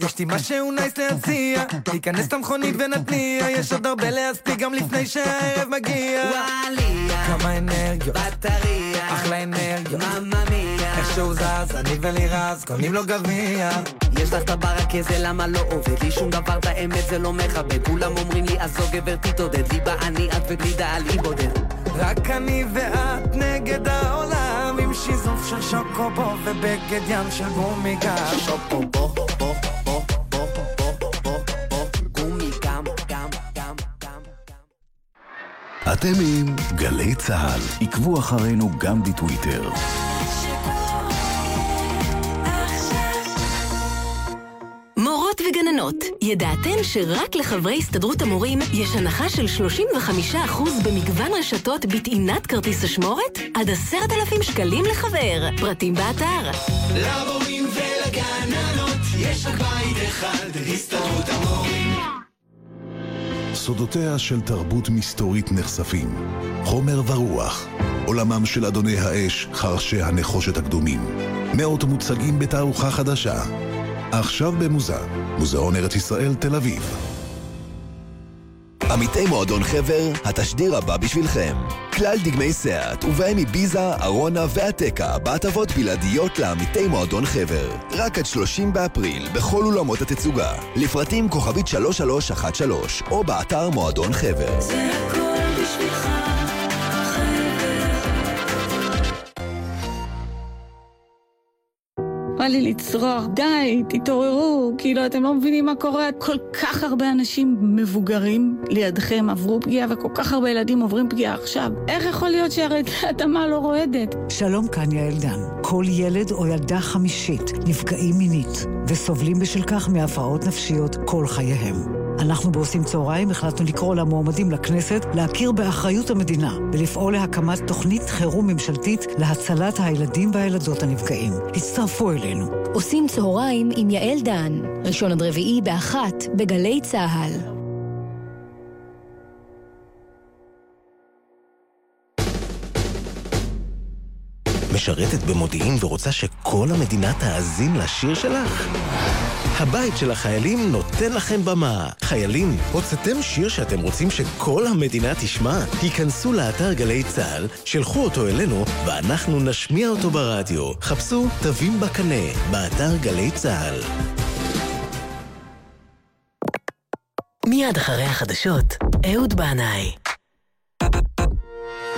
יש לי משהו נייס להציע. תיכנס למכונית ונתניע, יש עוד הרבה להספיק גם לפני שהערב מגיע. וואליה, כמה אנרגיות, בטריה, אחלה אנרגיות. ממא מיה. איך שהוא זז, אני ולירז, קונים לו גביע. יש לך את הברקה זה למה לא עובד לי שום דבר את האמת זה לא מכבד. כולם אומרים לי אז זו גברתי תודד לי בעני את וגלידה על אי בודד. רק אני ואת נגד העולם עם שיזוף של שוקובו ובגד ים של גומי גב שוקו בו, בו, בו, בו, בו, אתם עם גלי צה"ל. עקבו אחרינו גם בטוויטר. מורות וגננות, ידעתן שרק לחברי הסתדרות המורים יש הנחה של 35% במגוון רשתות בטעינת כרטיס אשמורת? עד עשרת אלפים שקלים לחבר. פרטים באתר. למורים ולגננות יש רק בית אחד, הסתדרות המורים. סודותיה של תרבות מסתורית נחשפים. חומר ורוח. עולמם של אדוני האש, חרשי הנחושת הקדומים. מאות מוצגים בתערוכה חדשה. עכשיו במוזה, מוזיאון ארץ ישראל תל אביב. עמיתי מועדון חבר, התשדיר הבא בשבילכם. כלל דגמי סאט, ובהם איביזה, ארונה ועתקה, בהטבות בלעדיות לעמיתי מועדון חבר. רק עד 30 באפריל, בכל אולמות התצוגה. לפרטים כוכבית 3313, או באתר מועדון חבר. זה הכל לי לצרוח, די, תתעוררו, כאילו אתם לא מבינים מה קורה, כל כך הרבה אנשים מבוגרים לידכם עברו פגיעה וכל כך הרבה ילדים עוברים פגיעה עכשיו. איך יכול להיות שהרעידת האדמה לא רועדת? שלום, כאן יעל דן. כל ילד או ילדה חמישית נפגעים מינית וסובלים בשל כך מהפרעות נפשיות כל חייהם. אנחנו בעושים צהריים החלטנו לקרוא למועמדים לכנסת להכיר באחריות המדינה ולפעול להקמת תוכנית חירום ממשלתית להצלת הילדים והילדות הנפגעים. הצטרפו אלינו. עושים צהריים עם יעל דן, ראשון עד רביעי באחת בגלי צה"ל. משרתת במודיעין ורוצה שכל המדינה תאזין לשיר שלך? הבית של החיילים נותן לכם במה. חיילים, הוצאתם שיר שאתם רוצים שכל המדינה תשמע? היכנסו לאתר גלי צה"ל, שלחו אותו אלינו, ואנחנו נשמיע אותו ברדיו. חפשו תווים בקנה, באתר גלי צה"ל. מיד אחרי החדשות, אהוד בנאי.